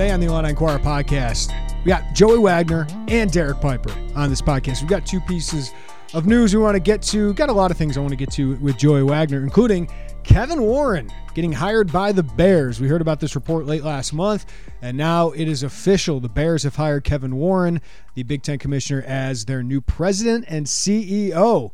Today on the Illini Inquirer podcast, we got Joey Wagner and Derek Piper on this podcast. We've got two pieces of news we want to get to. Got a lot of things I want to get to with Joey Wagner, including Kevin Warren getting hired by the Bears. We heard about this report late last month, and now it is official. The Bears have hired Kevin Warren, the Big Ten commissioner, as their new president and CEO.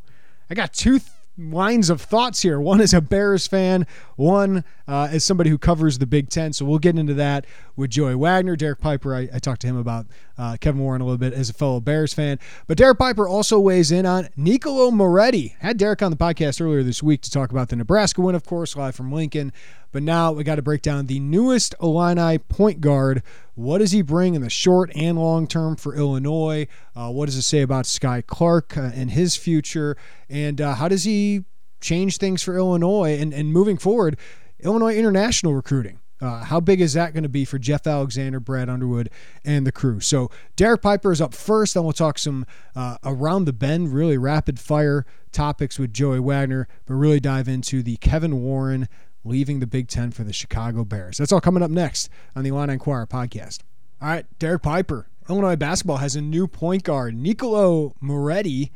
I got two lines of thoughts here. One is a Bears fan, one uh, as somebody who covers the Big Ten. So we'll get into that with Joey Wagner. Derek Piper, I, I talked to him about uh, Kevin Warren a little bit as a fellow Bears fan. But Derek Piper also weighs in on Niccolo Moretti. Had Derek on the podcast earlier this week to talk about the Nebraska win, of course, live from Lincoln. But now we got to break down the newest Illini point guard. What does he bring in the short and long term for Illinois? Uh, what does it say about Skyy Clark uh, and his future? And uh, how does he change things for Illinois? And, and moving forward, Illinois international recruiting. Uh, how big is that going to be for Jeff Alexander, Brad Underwood, and the crew? So Derek Piper is up first. Then we'll talk some uh, around the bend, really rapid fire topics with Joey Wagner, but really dive into the Kevin Warren leaving the Big Ten for the Chicago Bears. That's all coming up next on the Illini Inquirer podcast. All right, Derek Piper. Illinois basketball has a new point guard, Niccolo Moretti.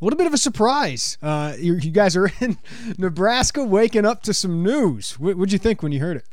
A little bit of a surprise. Uh, you, you, guys are in Nebraska waking up to some news. What would you think when you heard it?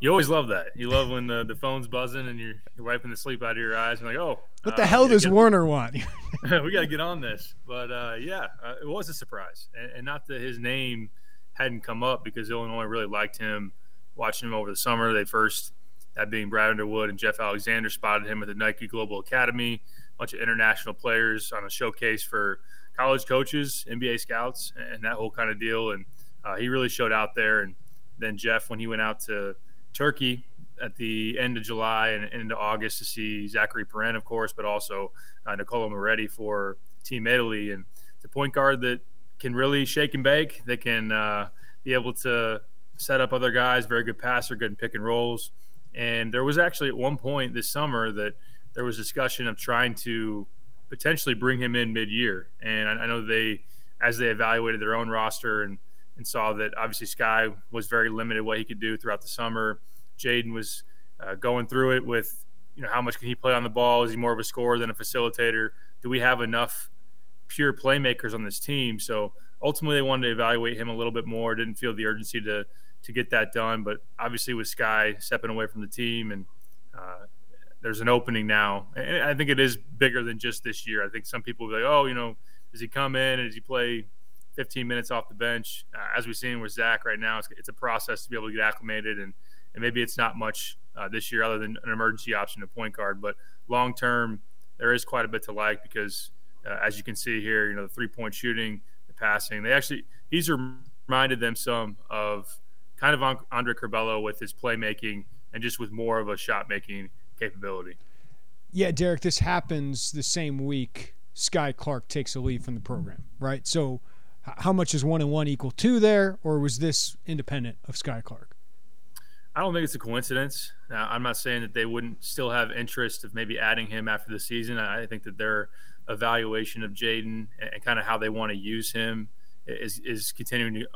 You always love that. You love when the, the phone's buzzing and you're, you're wiping the sleep out of your eyes and like, oh, what the uh, hell does Werner want? we got to get on this. But uh, yeah, uh, it was a surprise, and, and, not that his name hadn't come up because Illinois really liked him. Watching him over the summer, they first, that being Brad Underwood and Jeff Alexander, spotted him at the Nike Global Academy. A bunch of international players on a showcase for college coaches, NBA scouts, and that whole kind of deal. And uh, he really showed out there. And then Jeff, when he went out to Turkey at the end of July and into August to see Zacharie Perrin, of course, but also uh, Niccolo Moretti for Team Italy. And the point guard that can really shake and bake, They can uh, be able to set up other guys, very good passer, good in pick and rolls. And there was actually at one point this summer that there was discussion of trying to potentially bring him in mid-year. And I, I know they, as they evaluated their own roster and – and saw that obviously Skyy was very limited what he could do throughout the summer. Jayden was uh, going through it with, you know, how much can he play on the ball? Is he more of a scorer than a facilitator? Do we have enough pure playmakers on this team? So ultimately, they wanted to evaluate him a little bit more. Didn't feel the urgency to to get that done, but obviously with Skyy stepping away from the team and uh, there's an opening now. And I think it is bigger than just this year. I think some people will be like, oh, you know, does he come in and does he play 15 minutes off the bench. Uh, as we've seen with Zach right now, it's, it's, a process to be able to get acclimated, and, and maybe it's not much uh, this year other than an emergency option at point guard. But long term, there is quite a bit to like because, uh, as you can see here, you know, the three point shooting, the passing, they actually, he's reminded them some of kind of Andre Curbelo with his playmaking and just with more of a shot making capability. Yeah, Derek, this happens the same week Skyy Clark takes a leave from the program, right? So, how much is one and one equal two there, or was this independent of Skyy Clark? I don't think it's a coincidence. Now, I'm not saying that they wouldn't still have interest of maybe adding him after the season. I think that their evaluation of Jayden and kind of how they want to use him is, is continuing to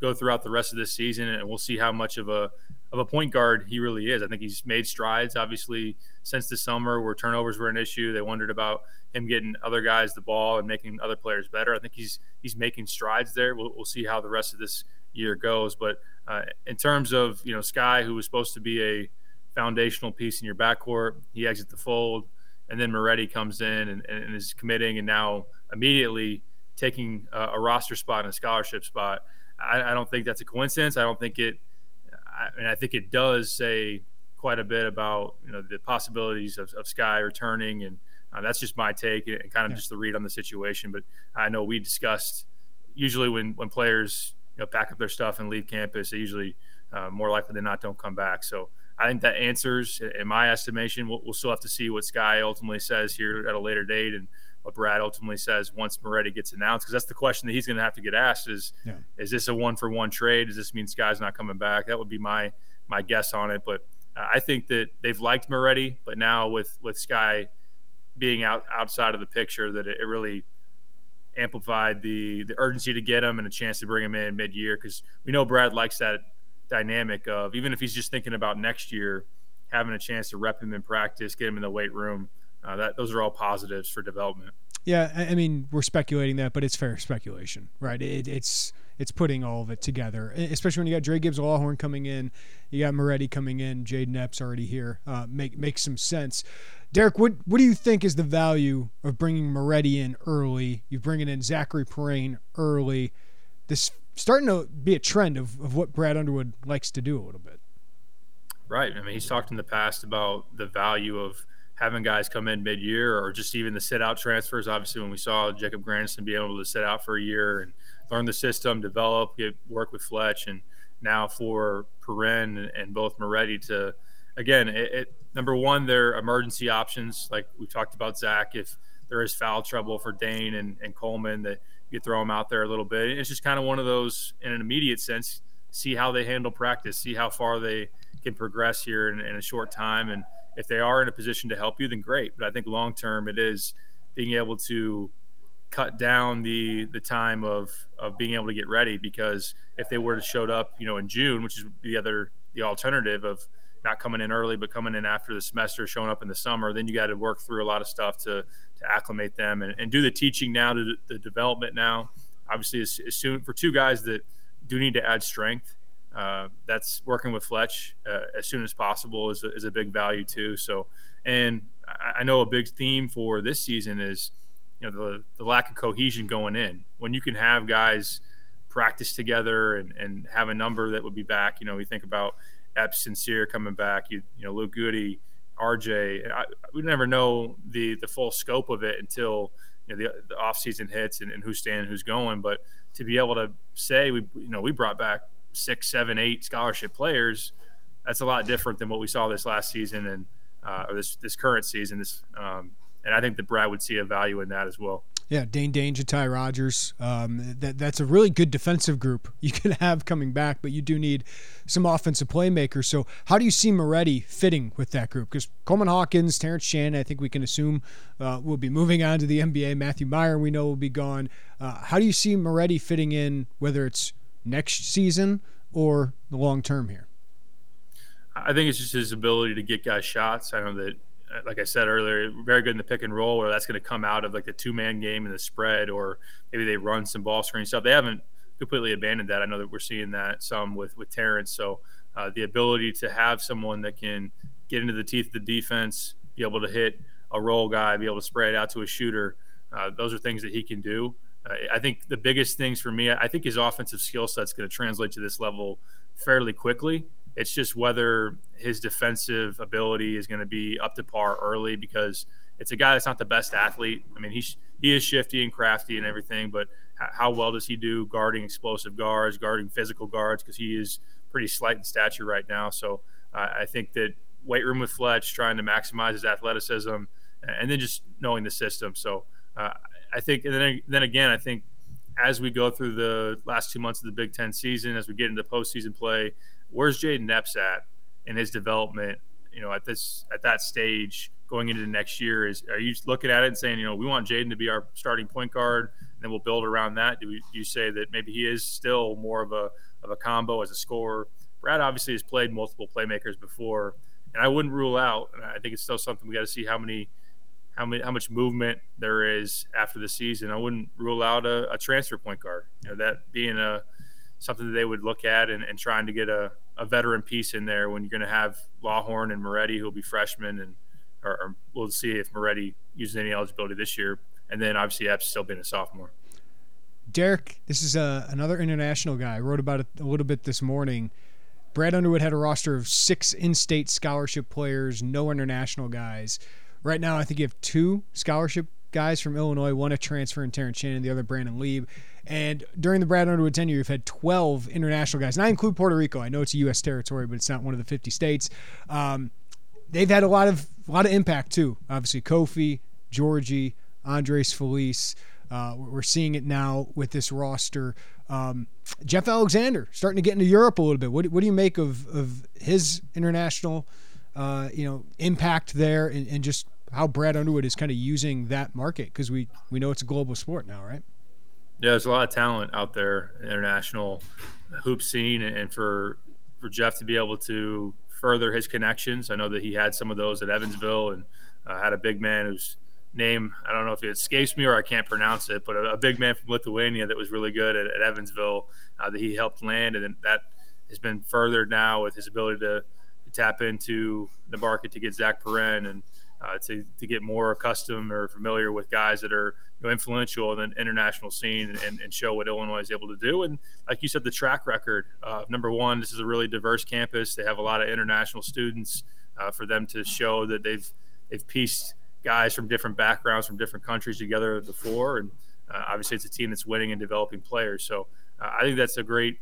go throughout the rest of this season, and we'll see how much of a of a point guard he really is. I think he's made strides, obviously, since the summer where turnovers were an issue. They wondered about him getting other guys the ball and making other players better. I think he's he's making strides there. We'll, we'll see how the rest of this year goes. But uh, in terms of you know Skyy, who was supposed to be a foundational piece in your backcourt, he exits the fold, and then Moretti comes in and, and is committing, and now immediately taking a, a roster spot and a scholarship spot. I, I, don't think that's a coincidence. I don't think it. I, and I think it does say quite a bit about you know the possibilities of, of Skyy returning and uh, that's just my take and kind of yeah. just the read on the situation. But I know we discussed usually when when players you know pack up their stuff and leave campus, they usually uh, more likely than not don't come back. So I think that answers, in my estimation. We'll, we'll, still have to see what Skyy ultimately says here at a later date and what Brad ultimately says once Moretti gets announced. Because that's the question that he's going to have to get asked: is yeah. is this a one for one trade? Does this mean Skyy's not coming back? That would be my my guess on it. But uh, I think that they've liked Moretti, but now with with Skyy being out outside of the picture that it, it really amplified the the urgency to get him and a chance to bring him in mid year because we know Brad likes that dynamic of even if he's just thinking about next year, having a chance to rep him in practice, get him in the weight room. Uh, that those are all positives for development. Yeah, I mean we're speculating that, but it's fair speculation, right? It, it's it's putting all of it together, especially when you got Dra Gibbs Lawhorn coming in, you got Moretti coming in, Jayden Epps already here. Uh, make makes some sense. Derek, what what do you think is the value of bringing Moretti in early? You bringing in Zacharie Perrin early. This starting to be a trend of, of what Brad Underwood likes to do a little bit. Right. I mean, he's talked in the past about the value of having guys come in mid-year or just even the sit-out transfers. Obviously, when we saw Jacob Grandison be able to sit out for a year and learn the system, develop, get work with Fletch, and now for Perrin and, and both Moretti to, again, it, it, number one, they're emergency options. Like we talked about Zach, if there is foul trouble for Dain and, and Coleman, that you throw them out there a little bit. It's just kind of one of those, in an immediate sense, see how they handle practice, see how far they can progress here in, in a short time, and if they are in a position to help you, then great. But I think long term, it is being able to cut down the the time of of being able to get ready because if they were to showed up, you know, in June, which is the other the alternative of not coming in early but coming in after the semester, showing up in the summer, then you got to work through a lot of stuff to to acclimate them and, and do the teaching now, to the, development now. Obviously, as, as, soon for two guys that do need to add strength, uh, that's working with Fletch uh, as soon as possible is a, is a big value too. So, and I, I know a big theme for this season is you know the, the lack of cohesion going in when you can have guys practice together and, and have a number that would be back you know we think about Epps Sencire coming back you you know Luke Goode RJ I, we never know the the full scope of it until you know the, the off season hits and, and who's staying who's going but to be able to say we you know we brought back six seven eight scholarship players that's a lot different than what we saw this last season and uh, or this this current season this um, and I think that Brad would see a value in that as well. Yeah, Dain Dainja, Ty Rodgers. Um, that that's a really good defensive group you can have coming back, but you do need some offensive playmakers. So, how do you see Moretti fitting with that group? Because Coleman Hawkins, Terrence Shannon, I think we can assume uh, will be moving on to the NBA. Matthew Mayer, we know will be gone. Uh, how do you see Moretti fitting in, whether it's next season or the long term here? I think it's just his ability to get guys shots. I know that like I said earlier, very good in the pick and roll, where that's going to come out of like the two man game and the spread, or maybe they run some ball screen stuff. They haven't completely abandoned that. I know that we're seeing that some with with Terrence. So uh, the ability to have someone that can get into the teeth of the defense, be able to hit a roll guy, be able to spread out to a shooter, uh, those are things that he can do. Uh, I think the biggest things for me, I think his offensive skill set's going to translate to this level fairly quickly. It's just whether his defensive ability is going to be up to par early because it's a guy that's not the best athlete. I mean, he's he is shifty and crafty and everything, but how well does he do guarding explosive guards, guarding physical guards? Because he is pretty slight in stature right now. So uh, I think that weight room with Fletch, trying to maximize his athleticism, and then just knowing the system. So uh, I think, and then then again, I think as we go through the last two months of the Big Ten season, as we get into postseason play, where's Jayden Epps at in his development? You know, at this at that stage going into the next year, is are you looking at it and saying, you know, we want Jayden to be our starting point guard, and then we'll build around that? Do, we, do you say that maybe he is still more of a of a combo as a scorer? Brad obviously has played multiple playmakers before, and I wouldn't rule out. And I think it's still something we got to see how many how many how much movement there is after the season. I wouldn't rule out a, a transfer point guard. You know, that being a something that they would look at and, and trying to get a, a veteran piece in there when you're going to have Lawhorn and Moretti who'll be freshmen and or, or, we'll see if Moretti uses any eligibility this year and then obviously Epps still being a sophomore. Derek, this is a, uh, another international guy. I wrote about it a little bit this morning. Brad Underwood had a roster of six in-state scholarship players, no international guys. Right now, I think you have two scholarship guys from Illinois, one a transfer in Terrence Shannon, the other Brandon Lieb. And during the Brad Underwood tenure, you've had 12 international guys. And I include Puerto Rico. I know it's a U.S. territory, but it's not one of the 50 states. Um, they've had a lot of a lot of impact too. Obviously, Kofi, Giorgi, Andres Feliz. Uh, we're seeing it now with this roster. Um, Jeff Alexander starting to get into Europe a little bit. What, what do you make of, of his international, uh, you know, impact there, and, and just how Brad Underwood is kind of using that market because we we know it's a global sport now, right? Yeah, there's a lot of talent out there, international hoop scene, and for for Jeff to be able to further his connections. I know that he had some of those at Evansville and uh, had a big man whose name I don't know if it escapes me or I can't pronounce it, but a, a big man from Lithuania that was really good at, at Evansville uh, that he helped land, and that has been furthered now with his ability to, to tap into the market to get Zach Perrin and uh, to, to get more accustomed or familiar with guys that are you know, influential in the international scene and, and, show what Illinois is able to do. And like you said, the track record. Uh, number one, this is a really diverse campus. They have a lot of international students. Uh, for them to show that they've they've pieced guys from different backgrounds from different countries together before, and uh, obviously it's a team that's winning and developing players. So uh, I think that's a great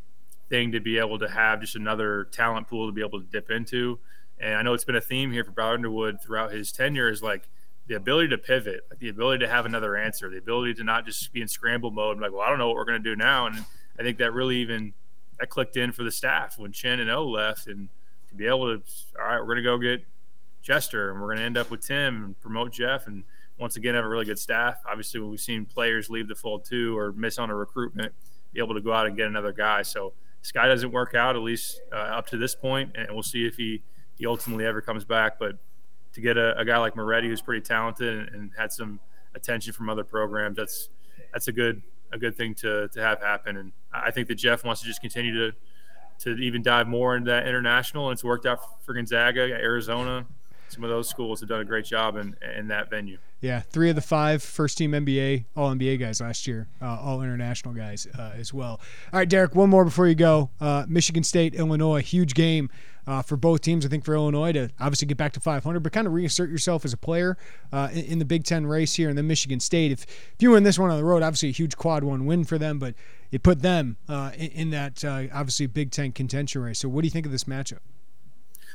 thing to be able to have just another talent pool to be able to dip into. And I know it's been a theme here for Brad Underwood throughout his tenure is like the ability to pivot, like the ability to have another answer, the ability to not just be in scramble mode. Like, well, I don't know what we're going to do now. And I think that really even that clicked in for the staff when Chin and O left, and to be able to, all right, we're going to go get Chester, and we're going to end up with Tim and promote Jeff, and once again have a really good staff. Obviously, we've seen players leave the fold too or miss on a recruitment, be able to go out and get another guy. So Skyy doesn't work out at least uh, up to this point, and we'll see if he he ultimately ever comes back. But to get a, a guy like Moretti who's pretty talented and, and, had some attention from other programs, that's that's a good a good thing to to have happen. And I think that Jeff wants to just continue to to even dive more into that international, and it's worked out for Gonzaga, Arizona some of those schools have done a great job in in that venue. Yeah, three of the five first team NBA, all NBA guys last year, uh, all international guys uh, as well. All right, Derek, one more before you go. Uh, Michigan State, Illinois, huge game. Uh, for both teams, I think for Illinois to obviously get back to 500, but kind of reassert yourself as a player uh, in, in, the Big Ten race here, and then Michigan State. If if you win this one on the road, obviously a huge quad one win for them, but it put them uh, in, in, that obviously Big Ten contention race. So, what do you think of this matchup?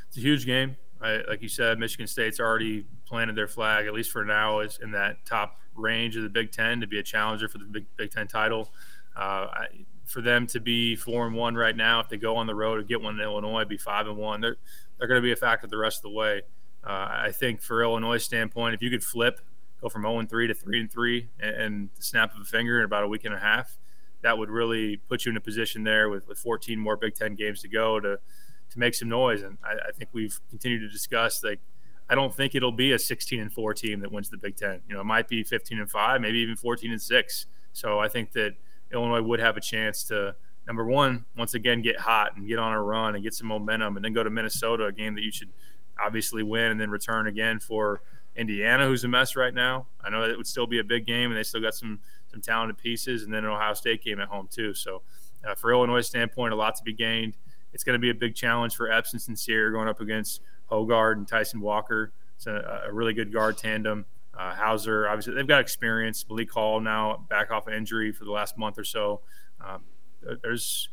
It's a huge game. Right? Like you said, Michigan State's already planted their flag, at least for now, is in that top range of the Big Ten to be a challenger for the Big, Big Ten title. Uh, I, for them to be four and one right now, if they go on the road and get one in Illinois, be five and one, they're they're going to be a factor the rest of the way. Uh, I think for Illinois' standpoint, if you could flip, go from 0 and 3 to 3 and 3, and, and snap of a finger in about a week and a half, that would really put you in a position there with, with 14 more Big Ten games to go to to make some noise. And I, I, think we've continued to discuss like I don't think it'll be a 16 and four team that wins the Big Ten. You know, it might be 15 and five, maybe even 14 and six. So I think that Illinois would have a chance to number one once again get hot and get on a run and get some momentum, and then go to Minnesota, a game that you should obviously win, and then return again for Indiana, who's a mess right now. I know that it would still be a big game, and they still got some some talented pieces, and then an Ohio State game at home too. So, uh, for Illinois' standpoint, a lot to be gained it's going to be a big challenge for Epps and Sencire going up against Hoggard and Tyson Walker. It's a, a really good guard tandem. Uh, Hauser, obviously, they've got experience. Malik Hall now back off an injury for the last month or so. Um, there's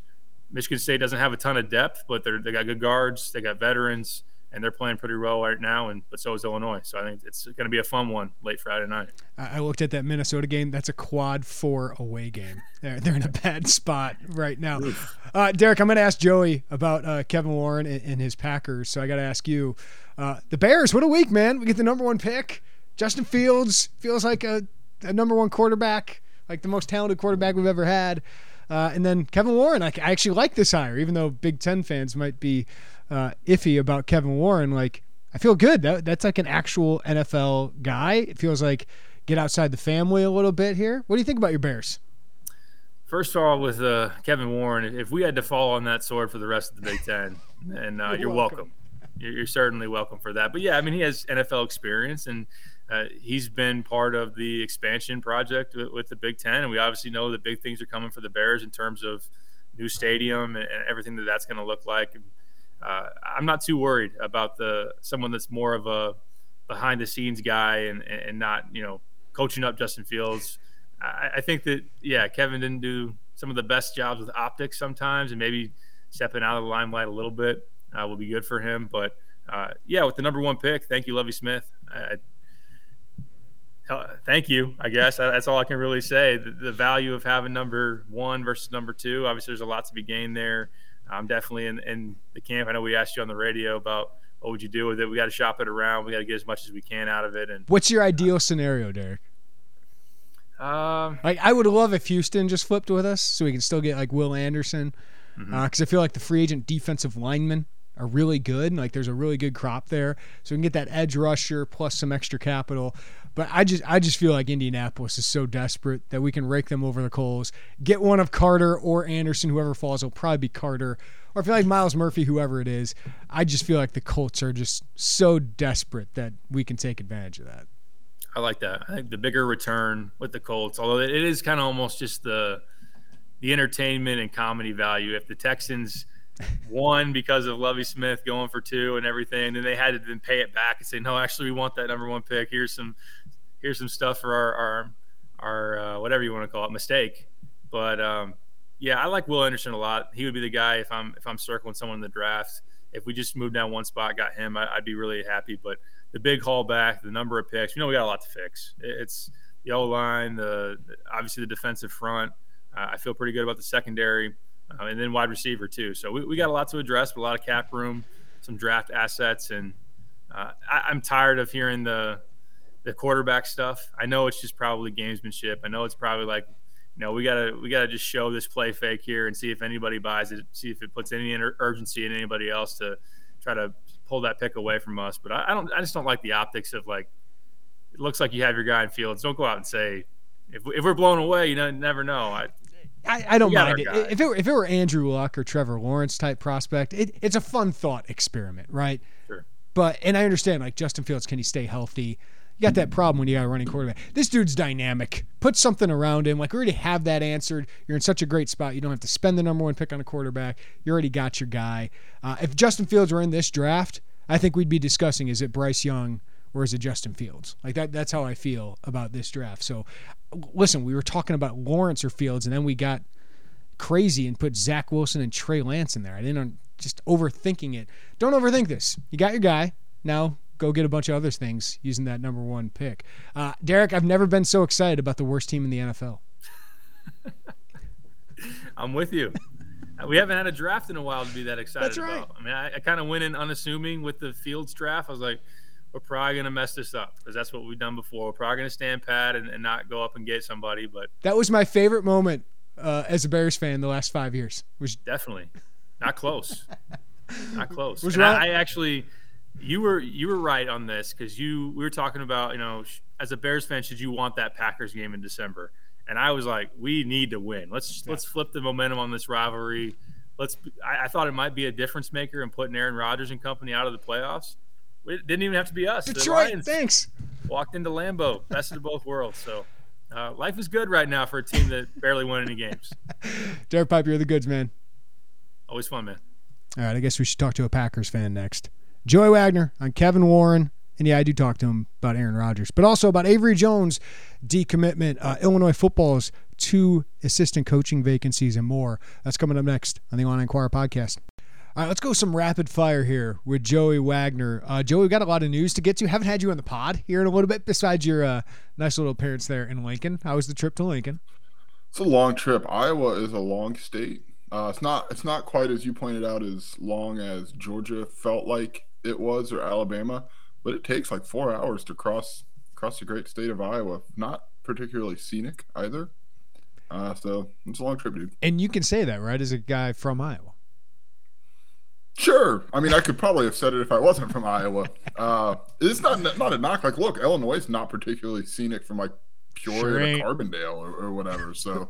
Michigan State doesn't have a ton of depth, but they got good guards. They got veterans and they're playing pretty well right now. And but so is Illinois. So I think it's going to be a fun one late Friday night. I looked at that Minnesota game. That's a quad four away game. They're they're in a bad spot right now. Uh, Derek, I'm going to ask Joey about uh, Kevin Warren and, and, his Packers. So I got to ask you, uh, the Bears. What a week, man! We get the number one pick. Justin Fields feels like a, a number one quarterback, like the most talented quarterback we've ever had. Uh, and then Kevin Warren, I, I actually like this hire, even though Big Ten fans might be uh, iffy about Kevin Warren. Like, I feel good. That, that's like an actual NFL guy. It feels like get outside the family a little bit here. What do you think about your Bears? First of all, with uh, Kevin Warren, if we had to fall on that sword for the rest of the Big Ten, and uh, you're, you're welcome. welcome. You're, you're, certainly welcome for that. But yeah, I mean, he has NFL experience, and uh, he's been part of the expansion project with, with, the Big Ten, and we obviously know that big things are coming for the Bears in terms of new stadium and, and everything that that's going to look like. And, uh, I'm not too worried about the someone that's more of a behind the scenes guy and and not you know coaching up Justin Fields. I, I think that yeah, Kevin didn't do some of the best jobs with optics sometimes, and maybe stepping out of the limelight a little bit uh, will be good for him. But uh, yeah, with the number one pick, thank you, Lovie Smith. I, thank you. I guess that's all I can really say. The, the, value of having number one versus number two. Obviously, there's a lot to be gained there. I'm definitely in, in the camp. I know we asked you on the radio about what would you do with it. We got to shop it around. We got to get as much as we can out of it. And what's your ideal uh, scenario, Derek? Um, like I would love if Houston just flipped with us, so we can still get like Will Anderson, because mm-hmm. uh, I feel like the free agent defensive lineman are really good. Like there's a really good crop there. So we can get that edge rusher plus some extra capital. But I just I just feel like Indianapolis is so desperate that we can rake them over the coals, get one of Carter or Anderson, whoever falls, will probably be Carter. Or if you like Myles Murphy, whoever it is, I just feel like the Colts are just so desperate that we can take advantage of that. I like that. I think the bigger return with the Colts, although it is kind of almost just the the entertainment and comedy value. If the Texans won because of Lovie Smith going for two and everything, and they had to then pay it back and say, no, actually, we want that number one pick. Here's some here's some stuff for our our, our uh, whatever you want to call it mistake. But um, yeah, I like Will Anderson a lot. He would be the guy if I'm if I'm circling someone in the draft. If we just moved down one spot, got him, I, would be really happy. But the big haul back, the number of picks, you know, we got a lot to fix. It's the O line, the obviously the defensive front. Uh, I feel pretty good about the secondary, uh, and then wide receiver too. So we, we got a lot to address, but a lot of cap room, some draft assets, and uh, I, I'm tired of hearing the the quarterback stuff. I know it's just probably gamesmanship. I know it's probably like, you know, we gotta we gotta just show this play fake here and see if anybody buys it, see if it puts any urgency in anybody else to try to pull that pick away from us. But I, I don't, I just don't like the optics of like, it looks like you have your guy in fields. Don't go out and say, if, if we're blown away, you know, never know. I, I, I, don't mind it. If it, were, if it were Andrew Luck or Trevor Lawrence type prospect, it, it's a fun thought experiment, right? Sure. But and I understand like Justin Fields, can he stay healthy? You got that problem when you got a running quarterback. This dude's dynamic. Put something around him. Like we already have that answered. You're in such a great spot. You don't have to spend the number one pick on a quarterback. You already got your guy. Uh, if Justin Fields were in this draft, I think we'd be discussing is it Bryce Young or is it Justin Fields? Like that. That's how I feel about this draft. So, listen, we were talking about Lawrence or Fields, and then we got crazy and put Zach Wilson and Trey Lance in there. I didn't just overthinking it. Don't overthink this. You got your guy. Now go get a bunch of other things using that number one pick. Uh, Derek, I've never been so excited about the worst team in the NFL. I'm with you. We haven't had a draft in a while to be that excited That's right. about. I mean, I, I kind of went in unassuming with the Fields draft. I was like, we're probably going to mess this up because that's what we've done before. We're probably going to stand pat and, and, not go up and get somebody. But that was my favorite moment uh, as a Bears fan the last five years. Was definitely not close. not close. Was I, I actually you were you were right on this because you we were talking about you know as a Bears fan should you want that Packers game in December? And I was like we need to win. Let's yeah. let's flip the momentum on this rivalry. Let's I, I, thought it might be a difference maker in putting Aaron Rodgers and company out of the playoffs. It didn't even have to be us. Detroit thanks. walked into Lambeau. Best of both worlds. So uh, life is good right now for a team that barely won any games. Derek Piper you're the goods man. Always fun man. All right I guess we should talk to a Packers fan next. Joey Wagner on Kevin Warren. And yeah, I do talk to him about Aaron Rodgers, but also about Avery Jones' decommitment, uh, Illinois football's two assistant coaching vacancies, and more. That's coming up next on the Illini Inquirer podcast. All right, let's go some rapid fire here with Joey Wagner. Uh, Joey, we got a lot of news to get to. Haven't had you on the pod here in a little bit, besides your uh, nice little appearance there in Lincoln. How was the trip to Lincoln? It's a long trip. Iowa is a long state. Uh, it's not. It's not quite as you pointed out as long as Georgia felt like it was or Alabama, but it takes like four hours to cross cross the great state of Iowa. Not particularly scenic either. Uh, so it's a long trip, dude. And you can say that, right, as a guy from Iowa. Sure. I mean, I could probably have said it if I wasn't from Iowa. Uh, it's not not a knock. Like, look, Illinois is not particularly scenic from like Peoria sure to Carbondale or, or whatever. So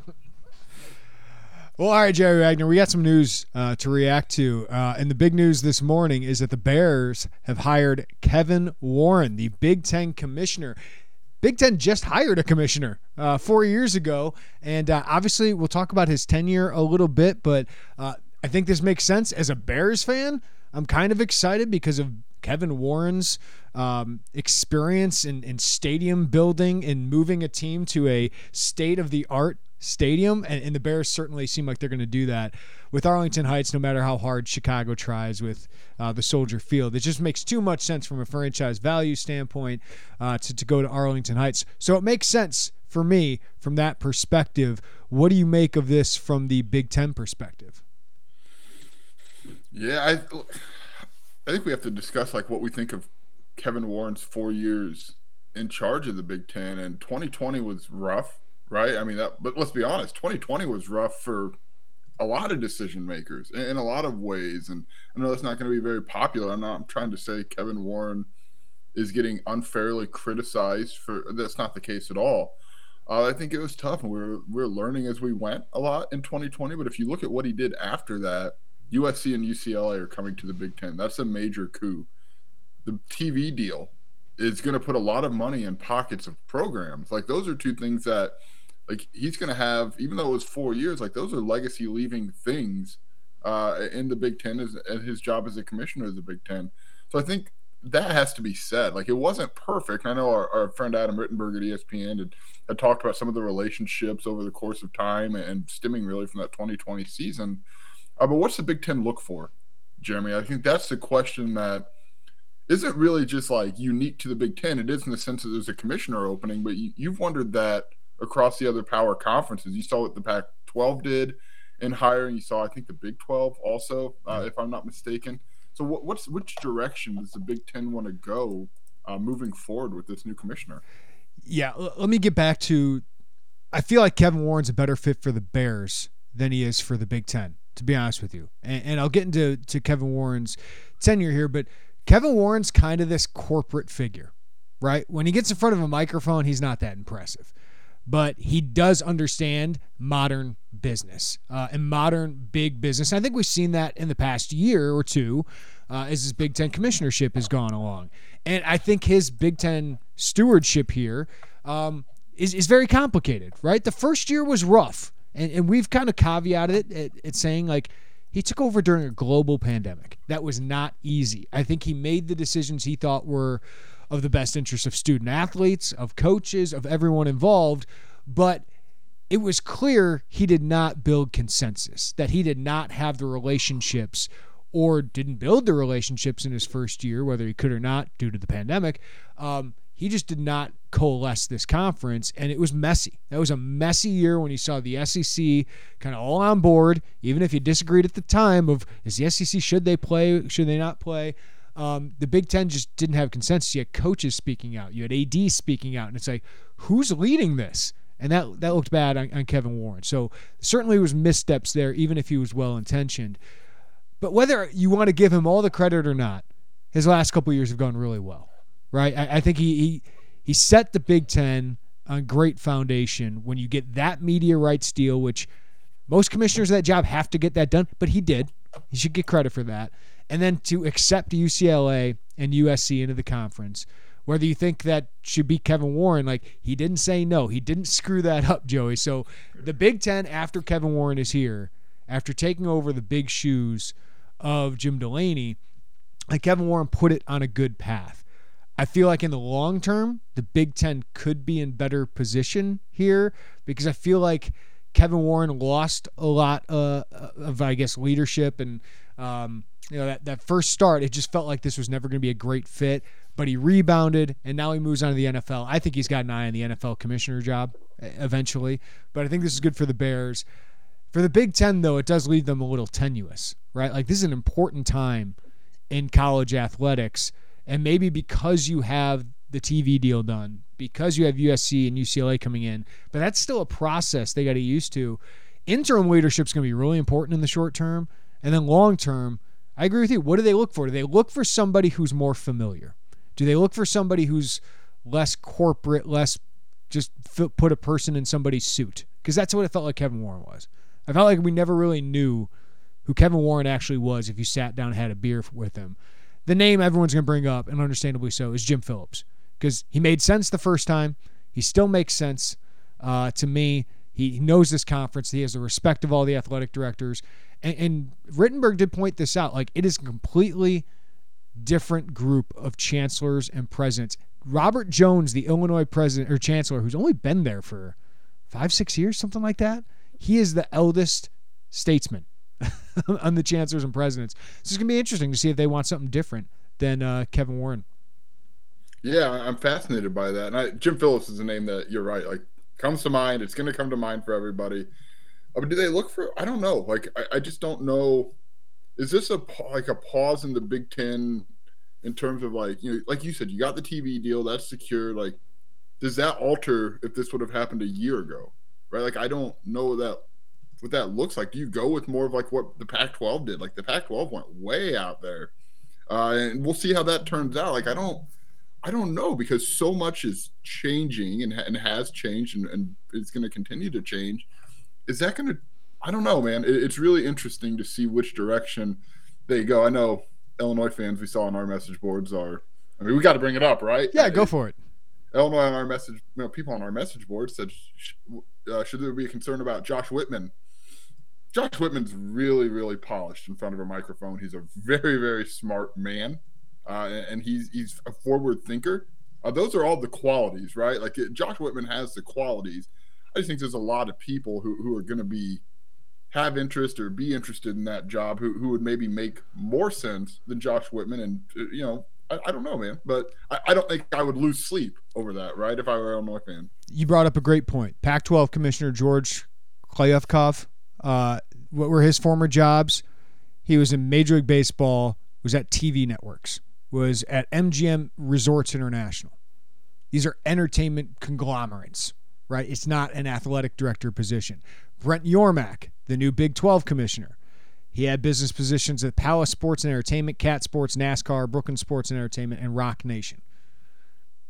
Well, all right, Jerry Wagner, we got some news uh, to react to. Uh, and the big news this morning is that the Bears have hired Kevin Warren, the Big Ten commissioner. Big Ten just hired a commissioner uh, four years ago. And uh, obviously, we'll talk about his tenure a little bit, but uh, I think this makes sense. As a Bears fan, I'm kind of excited because of Kevin Warren's um, experience in, in stadium building and moving a team to a state of the art stadium, and, and the Bears certainly seem like they're going to do that with Arlington Heights, no matter how hard Chicago tries with uh, the Soldier Field. It just makes too much sense from a franchise value standpoint uh, to, to go to Arlington Heights. So it makes sense for me from that perspective. What do you make of this from the Big Ten perspective? Yeah, I, I think we have to discuss like what we think of Kevin Warren's four years in charge of the Big Ten, and 2020 was rough right? I mean, that, but let's be honest, 2020 was rough for a lot of decision makers in, in a lot of ways. And I know that's not going to be very popular. I'm not I'm trying to say Kevin Warren is getting unfairly criticized for that's not the case at all. Uh, I think it was tough, and we are we are learning as we went a lot in 2020. But if you look at what he did after that, USC and UCLA are coming to the Big Ten. That's a major coup. The TV deal is going to put a lot of money in pockets of programs. Like those are two things that, like he's going to have, even though it was four years, like those are legacy leaving things uh, in the Big Ten as, as his job as a commissioner of the Big Ten. So I think that has to be said. Like it wasn't perfect. I know our, our friend Adam Rittenberg at ESPN had, had, talked about some of the relationships over the course of time and, stemming really from that 2020 season. Uh, but what's the Big Ten look for, Jeremy? I think that's the question that isn't really just like unique to the Big Ten. It is in the sense that there's a commissioner opening, but you, you've wondered that across the other power conferences. You saw what the Pac 12 did in hiring. You saw, I think, the Big 12 also, uh, if I'm not mistaken. So, what, what's which direction does the Big Ten want to go uh, moving forward with this new commissioner? Yeah, let me get back to. I feel like Kevin Warren's a better fit for the Bears than he is for the Big Ten, to be honest with you. And, and I'll get into to Kevin Warren's tenure here, but Kevin Warren's kind of this corporate figure, right? When he gets in front of a microphone, he's not that impressive, but he does understand modern business uh, and modern big business. I think we've seen that in the past year or two uh, as his Big Ten commissionership has gone along. And I think his Big Ten stewardship here um, is is very complicated, right? The first year was rough. And, and we've kind of caveated it at, at saying, like, he took over during a global pandemic. That was not easy. I think he made the decisions he thought were of the best interest of student athletes, of coaches, of everyone involved, but it was clear he did not build consensus, that he did not have the relationships or didn't build the relationships in his first year, whether he could or not due to the pandemic. Um, he just did not coalesce this conference, and it was messy. That was a messy year when you saw the SEC kind of all on board, even if you disagreed at the time of is the SEC should they play, should they not play. Um, the Big Ten just didn't have consensus. You had coaches speaking out, you had AD speaking out, and it's like, who's leading this? And that that looked bad on, on Kevin Warren. So certainly was missteps there, even if he was well intentioned. But whether you want to give him all the credit or not, his last couple years have gone really well right? I, I think he, he he set the Big Ten on great foundation when you get that media rights deal, which most commissioners of that job have to get that done, but he did. He should get credit for that. And then to accept UCLA and USC into the conference, whether you think that should be Kevin Warren, like he didn't say no. He didn't screw that up, Joey. So the Big Ten, after Kevin Warren is here, after taking over the big shoes of Jim Delaney, like Kevin Warren put it on a good path. I feel like in the long term, the Big Ten could be in better position here because I feel like Kevin Warren lost a lot uh, of, I guess, leadership and um, you know that that first start. It just felt like this was never going to be a great fit. But he rebounded, and now he moves on to the NFL. I think he's got an eye on the NFL commissioner job eventually. But I think this is good for the Bears. For the Big Ten, though, it does leave them a little tenuous, right? Like this is an important time in college athletics and maybe because you have the TV deal done, because you have USC and UCLA coming in, but that's still a process they got to get used to. Interim leadership is going to be really important in the short term. And then long term, I agree with you. What do they look for? Do they look for somebody who's more familiar? Do they look for somebody who's less corporate, less just put a person in somebody's suit? Because that's what it felt like Kevin Warren was. I felt like we never really knew who Kevin Warren actually was if you sat down and had a beer with him the name everyone's going to bring up, and understandably so, is Jim Phillips because he made sense the first time. He still makes sense uh, to me. He knows this conference. He has the respect of all the athletic directors. And, and Rittenberg did point this out. Like, it is a completely different group of chancellors and presidents. Robert Jones, the Illinois president or chancellor, who's only been there for five, six years, something like that, he is the eldest statesman on the chancellors and presidents. So it's going to be interesting to see if they want something different than uh, Kevin Warren. Yeah, I'm fascinated by that. And I, Jim Phillips is a name that you're right. Like comes to mind. It's going to come to mind for everybody. Uh, but do they look for? I don't know. Like I, I just don't know. Is this a like a pause in the Big Ten in terms of like you know, like you said, you got the TV deal that's secure. Like, does that alter if this would have happened a year ago? Right? Like I don't know that what that looks like? Do you go with more of like what the Pac-12 did? Like the Pac-12 went way out there, uh, and we'll see how that turns out. Like I don't, I don't know because so much is changing and, and has changed and, and is going to continue to change. Is that going to? I don't know, man. It, it's really interesting to see which direction they go. I know Illinois fans we saw on our message boards are. I mean, we got to bring it up, right? Yeah, go for it. Illinois on our message, you know, people on our message board said, uh, should there be a concern about Josh Whitman? Josh Whitman's really, really polished in front of a microphone. He's a very, very smart man, uh, and he's he's a forward thinker. Uh, those are all the qualities, right? Like it, Josh Whitman has the qualities. I just think there's a lot of people who, who are going to be have interest or be interested in that job who, who would maybe make more sense than Josh Whitman. And, uh, you know, I, I don't know, man, but I, I, don't think I would lose sleep over that, right? If I were Illinois fan. You brought up a great point. Pac 12 Commissioner George Kliavkoff, uh, what were his former jobs? He was in Major League Baseball, was at TV networks, was at MGM Resorts International. These are entertainment conglomerates, right? It's not an athletic director position. Brett Yormark, the new Big 12 commissioner. He had business positions at Palace Sports and Entertainment, Cat Sports, NASCAR, Brooklyn Sports and Entertainment, and Roc Nation.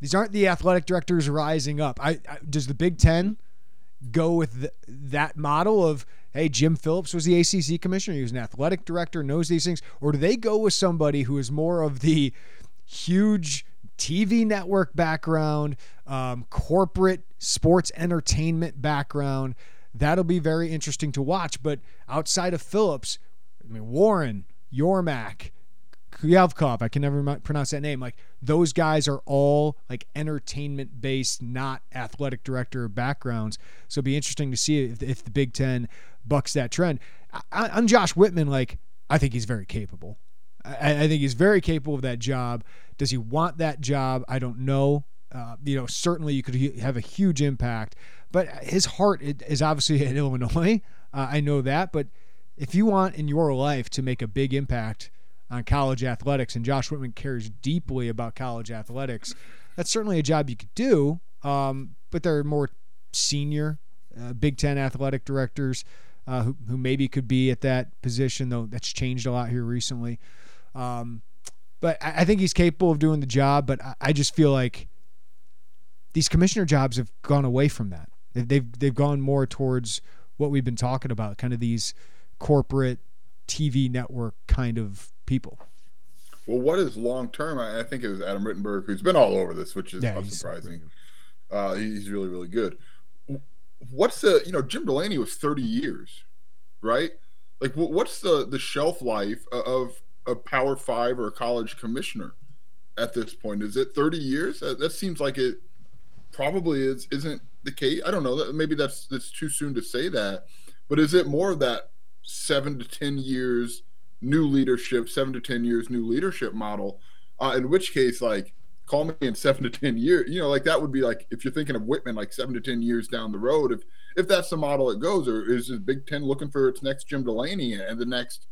These aren't the athletic directors rising up. I, I does the Big Ten go with the, that model of hey, Jim Phillips was the ACC commissioner. He was an athletic director, knows these things, or do they go with somebody who is more of the huge TV network background, um, corporate sports entertainment background? That'll be very interesting to watch. But outside of Phillips, I mean, Warren, Yormark, Kliavkoff, I can never pronounce that name. Like those guys are all like entertainment based, not athletic director backgrounds. So it'd be interesting to see if, if the Big Ten bucks that trend. I, on Josh Whitman, like I think he's very capable. I, I, think he's very capable of that job. Does he want that job? I don't know. Uh, you know, certainly you could have a huge impact, but his heart is obviously in Illinois. Uh, I know that, but if you want in your life to make a big impact on college athletics, and Josh Whitman cares deeply about college athletics, that's certainly a job you could do. Um, but there are more senior uh, Big Ten athletic directors uh, who, who maybe could be at that position, though that's changed a lot here recently. Um, but I, I, think he's capable of doing the job, but I, I, just feel like these commissioner jobs have gone away from that. They've, they've, they've gone more towards what we've been talking about, kind of these corporate TV network kind of people. Well, what is long term? I, I, think it was Adam Rittenberg who's been all over this, which is yeah, unsurprising. He's, uh, he's really, really good. What's the you know Jim Delaney was thirty years, right? Like, what's the the shelf life of a Power Five or a college commissioner at this point? Is it thirty years? That, that seems like it probably is. Isn't the case? I don't know. Maybe that's that's too soon to say that, but is it more of that seven to 10 years new leadership, seven to 10 years new leadership model. Uh, in which case, like, call me in seven to 10 years, you know, like that would be like, if you're thinking of Whitman, like seven to 10 years down the road, if, if that's the model it goes, or is the Big Ten looking for its next Jim Delaney and the next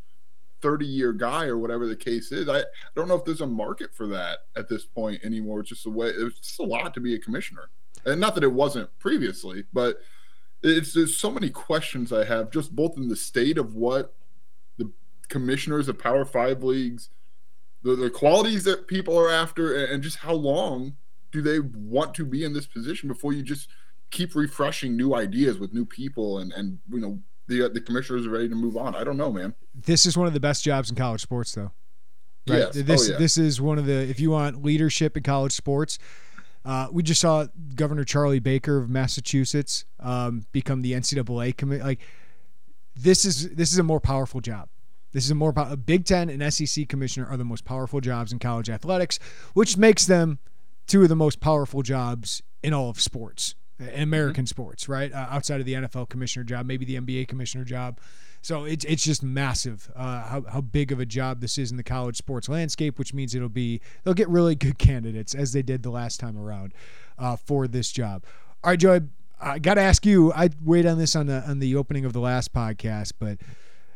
30 year guy or whatever the case is. I, I don't know if there's a market for that at this point anymore. It's just a way, it's just a lot to be a commissioner. And not that it wasn't previously, but it's there's so many questions I have just both in the state of what the commissioners of Power Five leagues, the, the qualities that people are after, and, and just how long do they want to be in this position before you just keep refreshing new ideas with new people and and you know the the commissioners are ready to move on. I don't know, man. This is one of the best jobs in college sports, though. Right. Yes. This oh, yeah. this is one of the if you want leadership in college sports, uh, we just saw Governor Charlie Baker of Massachusetts um, become the NCAA committee. Like this is this is a more powerful job. This is a more a Big Ten and SEC commissioner are the most powerful jobs in college athletics, which makes them two of the most powerful jobs in all of sports, in American mm-hmm. sports, right? Uh, outside of the NFL commissioner job, maybe the NBA commissioner job. So it's it's just massive uh, how how big of a job this is in the college sports landscape, which means it'll be they'll get really good candidates as they did the last time around uh, for this job. All right, Joe, I, got to ask you. I weighed on this on the on the opening of the last podcast, but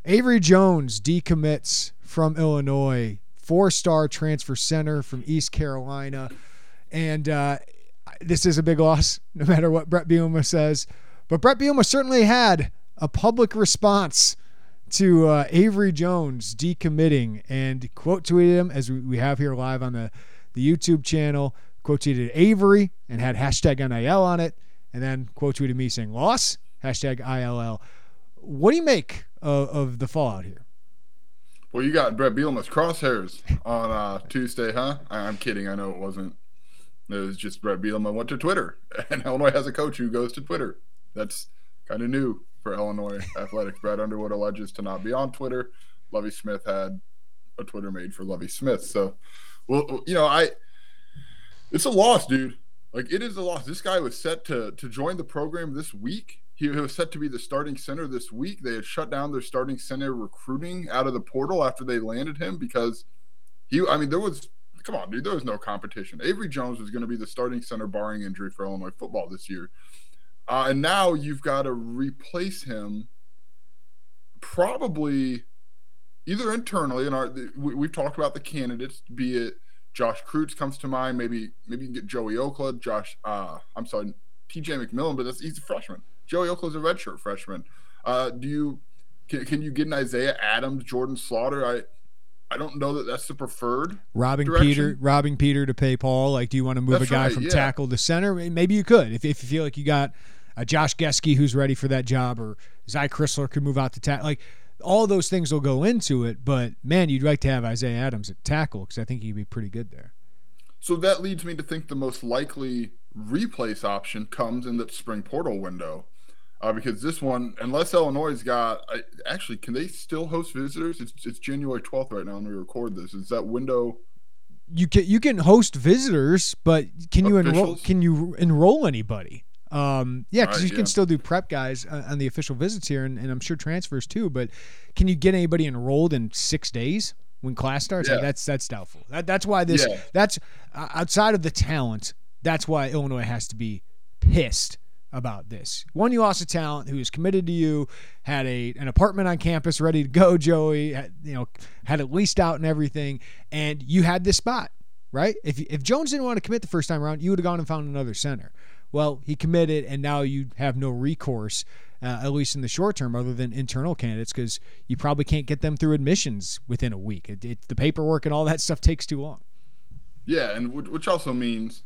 Avery Jones decommits from Illinois, four star transfer center from East Carolina, and uh, this is a big loss, no matter what Bret Bielema says. But Bret Bielema certainly had a public response to uh, Avery Jones decommitting and quote tweeted him as we, have here live on the, the YouTube channel. Quote tweeted Avery and had hashtag NIL on it, and then quote tweeted me saying loss hashtag ILL. What do you make of, of the fallout here? Well, you got Bret Bielema's crosshairs on uh, Tuesday, huh? I'm kidding. I know it wasn't. It was just Bret Bielema went to Twitter, and Illinois has a coach who goes to Twitter. That's kind of new for Illinois athletics. Brad Underwood alleges to not be on Twitter. Lovie Smith had a Twitter made for Lovie Smith. So, well, you know, I it's a loss, dude. Like it is a loss. This guy was set to to join the program this week. He was set to be the starting center this week. They had shut down their starting center recruiting out of the portal after they landed him because he. I mean, there was come on, dude. There was no competition. Avery Jones was going to be the starting center, barring injury for Illinois football this year. Uh, and now you've got to replace him probably either internally and our we, have talked about the candidates be it josh Kreutz comes to mind maybe maybe you can get joey okla josh uh i'm sorry tj mcmillan but that's he's a freshman joey okla's a redshirt freshman uh do you can, can you get an isaiah adams jordan slaughter i I don't know that that's the preferred. Robbing direction. Peter, robbing Peter to pay Paul. Like, do you want to move That's a guy right, from yeah. tackle to center? Maybe you could, if, if you feel like you got a Josh Gesky who's ready for that job, or Zy Crisler could move out to tackle. Like, all those things will go into it. But man, you'd like to have Isaiah Adams at tackle because I think he'd be pretty good there. So that leads me to think the most likely replace option comes in the spring portal window. Uh, because this one, unless Illinois's got, I, actually, can they still host visitors? It's, it's January 12th right now when we record this. Is that window? You can you can host visitors, but can you enroll? Can you enroll anybody? Um, yeah, because Right, you can still do prep guys uh, on the official visits here, and, and I'm sure transfers too. But can you get anybody enrolled in six days when class starts? Like, that's that's doubtful. That, that's why this. Yeah. That's uh, outside of the talent. That's why Illinois has to be pissed about this. One, you lost a talent who is committed to you, had a an apartment on campus ready to go. Joey, had, you know, had it leased out and everything, and you had this spot right? If if Jones didn't want to commit the first time around, you would have gone and found another center. Well, he committed, and now you have no recourse, uh, at least in the short term, other than internal candidates, because you probably can't get them through admissions within a week. It, it, the paperwork and all that stuff takes too long. Yeah, and which which also means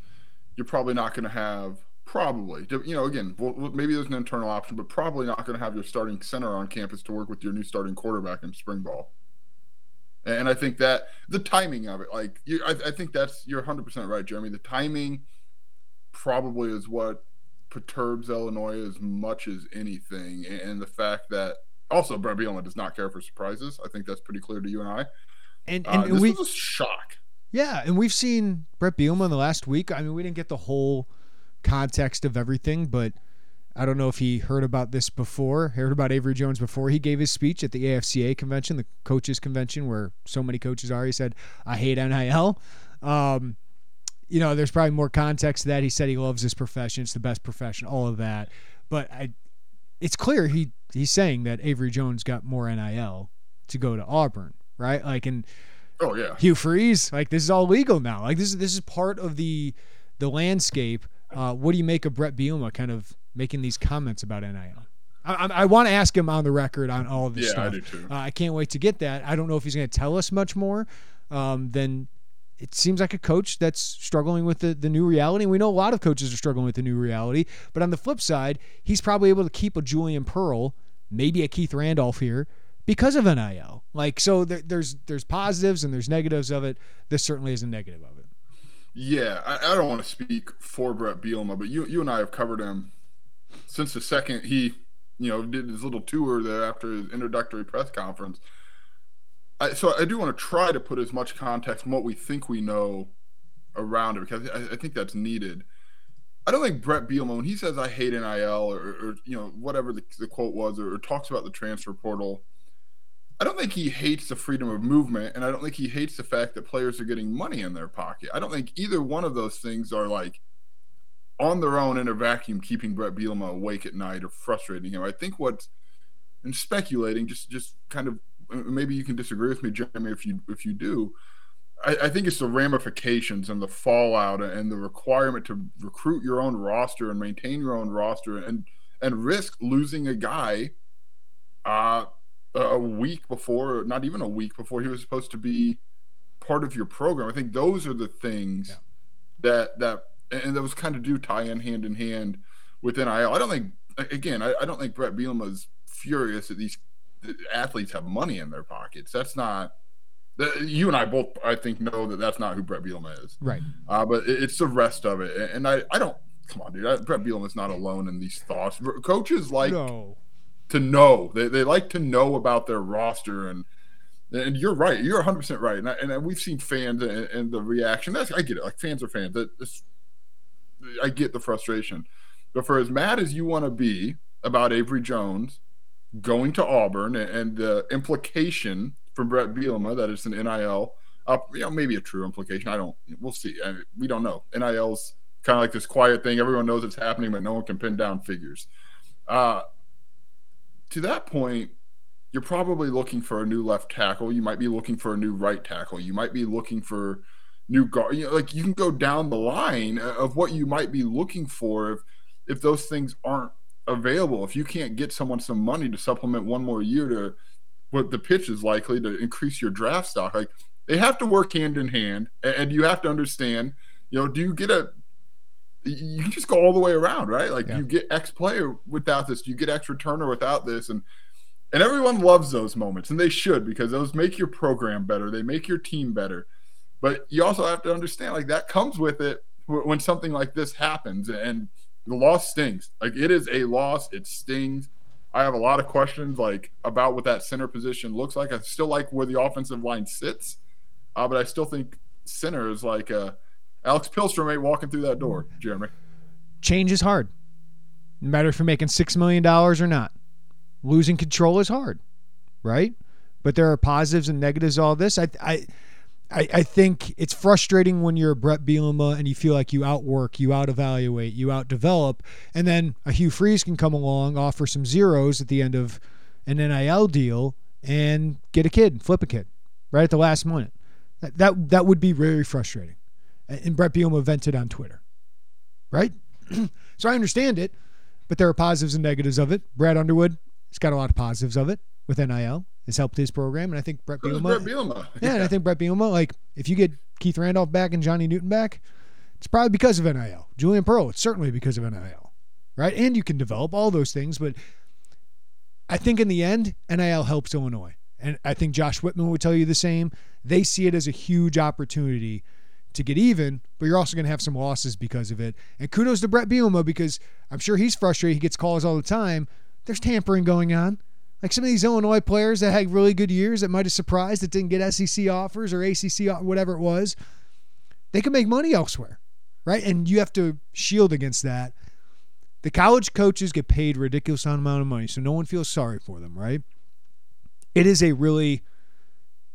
you're probably not going to have probably you know again well, maybe there's an internal option, but probably not going to have your starting center on campus to work with your new starting quarterback in spring ball. And I think that the timing of it, like you, I, I think that's you're 100 percent right, Jeremy. The timing probably is what perturbs Illinois as much as anything, and the fact that also Bret Bielema does not care for surprises. I think that's pretty clear to you and I. And Uh, and this we was a shock. yeah, and we've seen Bret Bielema in the last week. I mean, we didn't get the whole context of everything, but I don't know if he heard about this before, heard about Avery Jones before he gave his speech at the AFCA convention, the coaches convention, where so many coaches are. He said, "I hate NIL." Um, you know, there's probably more context to that. He said he loves his profession; it's the best profession, all of that. But I, it's clear he he's saying that Avery Jones got more NIL to go to Auburn, right? Like, and Oh yeah. Hugh Freeze. Like this is all legal now. Like this is this is part of the the landscape. Uh, what do you make of Bret Bielema kind of making these comments about NIL? I, I, I want to ask him on the record on all of this Yeah, I stuff. do too. Uh, I can't wait to get that. I don't know if he's going to tell us much more um, than it seems like a coach that's struggling with the, the new reality. And we know a lot of coaches are struggling with the new reality. But on the flip side, he's probably able to keep a Julian Pearl, maybe a Keith Randolph here because of NIL. Like so, there, there's there's positives and there's negatives of it. This certainly is a negative of it. Yeah, I, I don't want to speak for Bret Bielema, but you you and I have covered him since the second he, you know, did his little tour there after his introductory press conference. I, so I do want to try to put as much context on what we think we know around it because I, I think that's needed. I don't think Bret Bielema, when he says "I hate NIL" or, or you know whatever the, the quote was, or, or talks about the transfer portal, I don't think he hates the freedom of movement, and I don't think he hates the fact that players are getting money in their pocket. I don't think either one of those things are like on their own in a vacuum, keeping Bret Bielema awake at night or frustrating him. I think what's and speculating, just just kind of maybe you can disagree with me, Jeremy, if you if you do. I, I think it's the ramifications and the fallout and the requirement to recruit your own roster and maintain your own roster and and risk losing a guy uh, a week before, not even a week before he was supposed to be part of your program. I think those are the things yeah. that that and those kind of do tie in hand in hand with NIL. I don't think again, I, I don't think Bret Bielema is furious that these athletes have money in their pockets. That's not you and I both, I think, know that that's not who Bret Bielema is. Right. Uh, but it's the rest of it, and I, I don't. Come on, dude. I, Bret Bielema is not alone in these thoughts. Coaches like no. To know. They, they like to know about their roster, and and you're right. You're 100 percent right. And, I, and we've seen fans and, and, the reaction. That's I get it. Like fans are fans. That I get the frustration. But for as mad as you want to be about Avery Jones going to Auburn and the implication from Bret Bielema that it's an NIL, uh, you know, maybe a true implication. I don't. We'll see. I we don't know. NIL's kind of like this quiet thing. Everyone knows it's happening, but no one can pin down figures. Uh, to that point, you're probably looking for a new left tackle. You might be looking for a new right tackle. You might be looking for new guard. You know, like you can go down the line of what you might be looking for if if those things aren't available. If you can't get someone some money to supplement one more year to what the pitch is likely to increase your draft stock. Like they have to work hand in hand, and you have to understand. You know, do you get a? You just go all the way around, right? Like yeah. you get X player without this, you get X returner without this, and and everyone loves those moments, and they should because those make your program better. They make your team better. But you also have to understand, like that comes with it when something like this happens, and the loss stings. Like it is a loss. It stings. I have a lot of questions like about what that center position looks like. I still like where the offensive line sits, uh, but I still think center is like uh, Alex Pihlstrom ain't walking through that door, Jeremy. Change is hard. No matter if you're making six million dollars or not. Losing control is hard, right? But there are positives and negatives. All this, I, I I, I think it's frustrating when you're Bret Bielema and you feel like you outwork, you out evaluate, you out develop, and then a Hugh Freeze can come along, offer some zeros at the end of an NIL deal, and get a kid, flip a kid, right at the last minute. That that, that would be very frustrating. And Bret Bielema vented on Twitter, right? so I understand it, but there are positives and negatives of it. Brad Underwood has got a lot of positives of it with NIL has helped his program, and I think Bret Bielema. Bret Bielema. Yeah, and I think Bret Bielema, like if you get Keith Randolph back and Johnny Newton back, it's probably because of NIL. Julian Pearl, it's certainly because of NIL, right? And you can develop all those things, but I think in the end, NIL helps Illinois, and I think Josh Whitman would tell you the same. They see it as a huge opportunity to get even, but you're also going to have some losses because of it. And kudos to Bret Bielema because I'm sure he's frustrated. He gets calls all the time. There's tampering going on. Like some of these Illinois players that had really good years that might have surprised that didn't get SEC offers or ACC, whatever it was, they can make money elsewhere, right? And you have to shield against that. The college coaches get paid ridiculous amount of money, so no one feels sorry for them, right? It is a really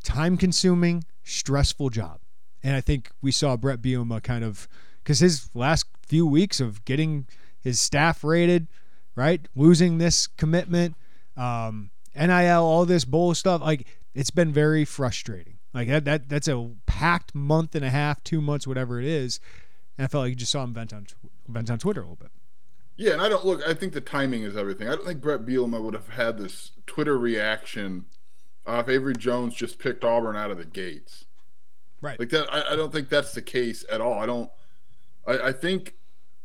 time-consuming, stressful job, and I think we saw Bret Bielema kind of because his last few weeks of getting his staff rated, right, losing this commitment um, NIL, all this bull stuff. Like it's been very frustrating. Like that, that that's a packed month and a half, two months, whatever it is. And I felt like you just saw him vent on vent on Twitter a little bit. Yeah, and I don't look. I think the timing is everything. I don't think Bret Bielema would have had this Twitter reaction uh, if Avery Jones just picked Auburn out of the gates. Right. Like that. I, I don't think that's the case at all. I don't. I, I think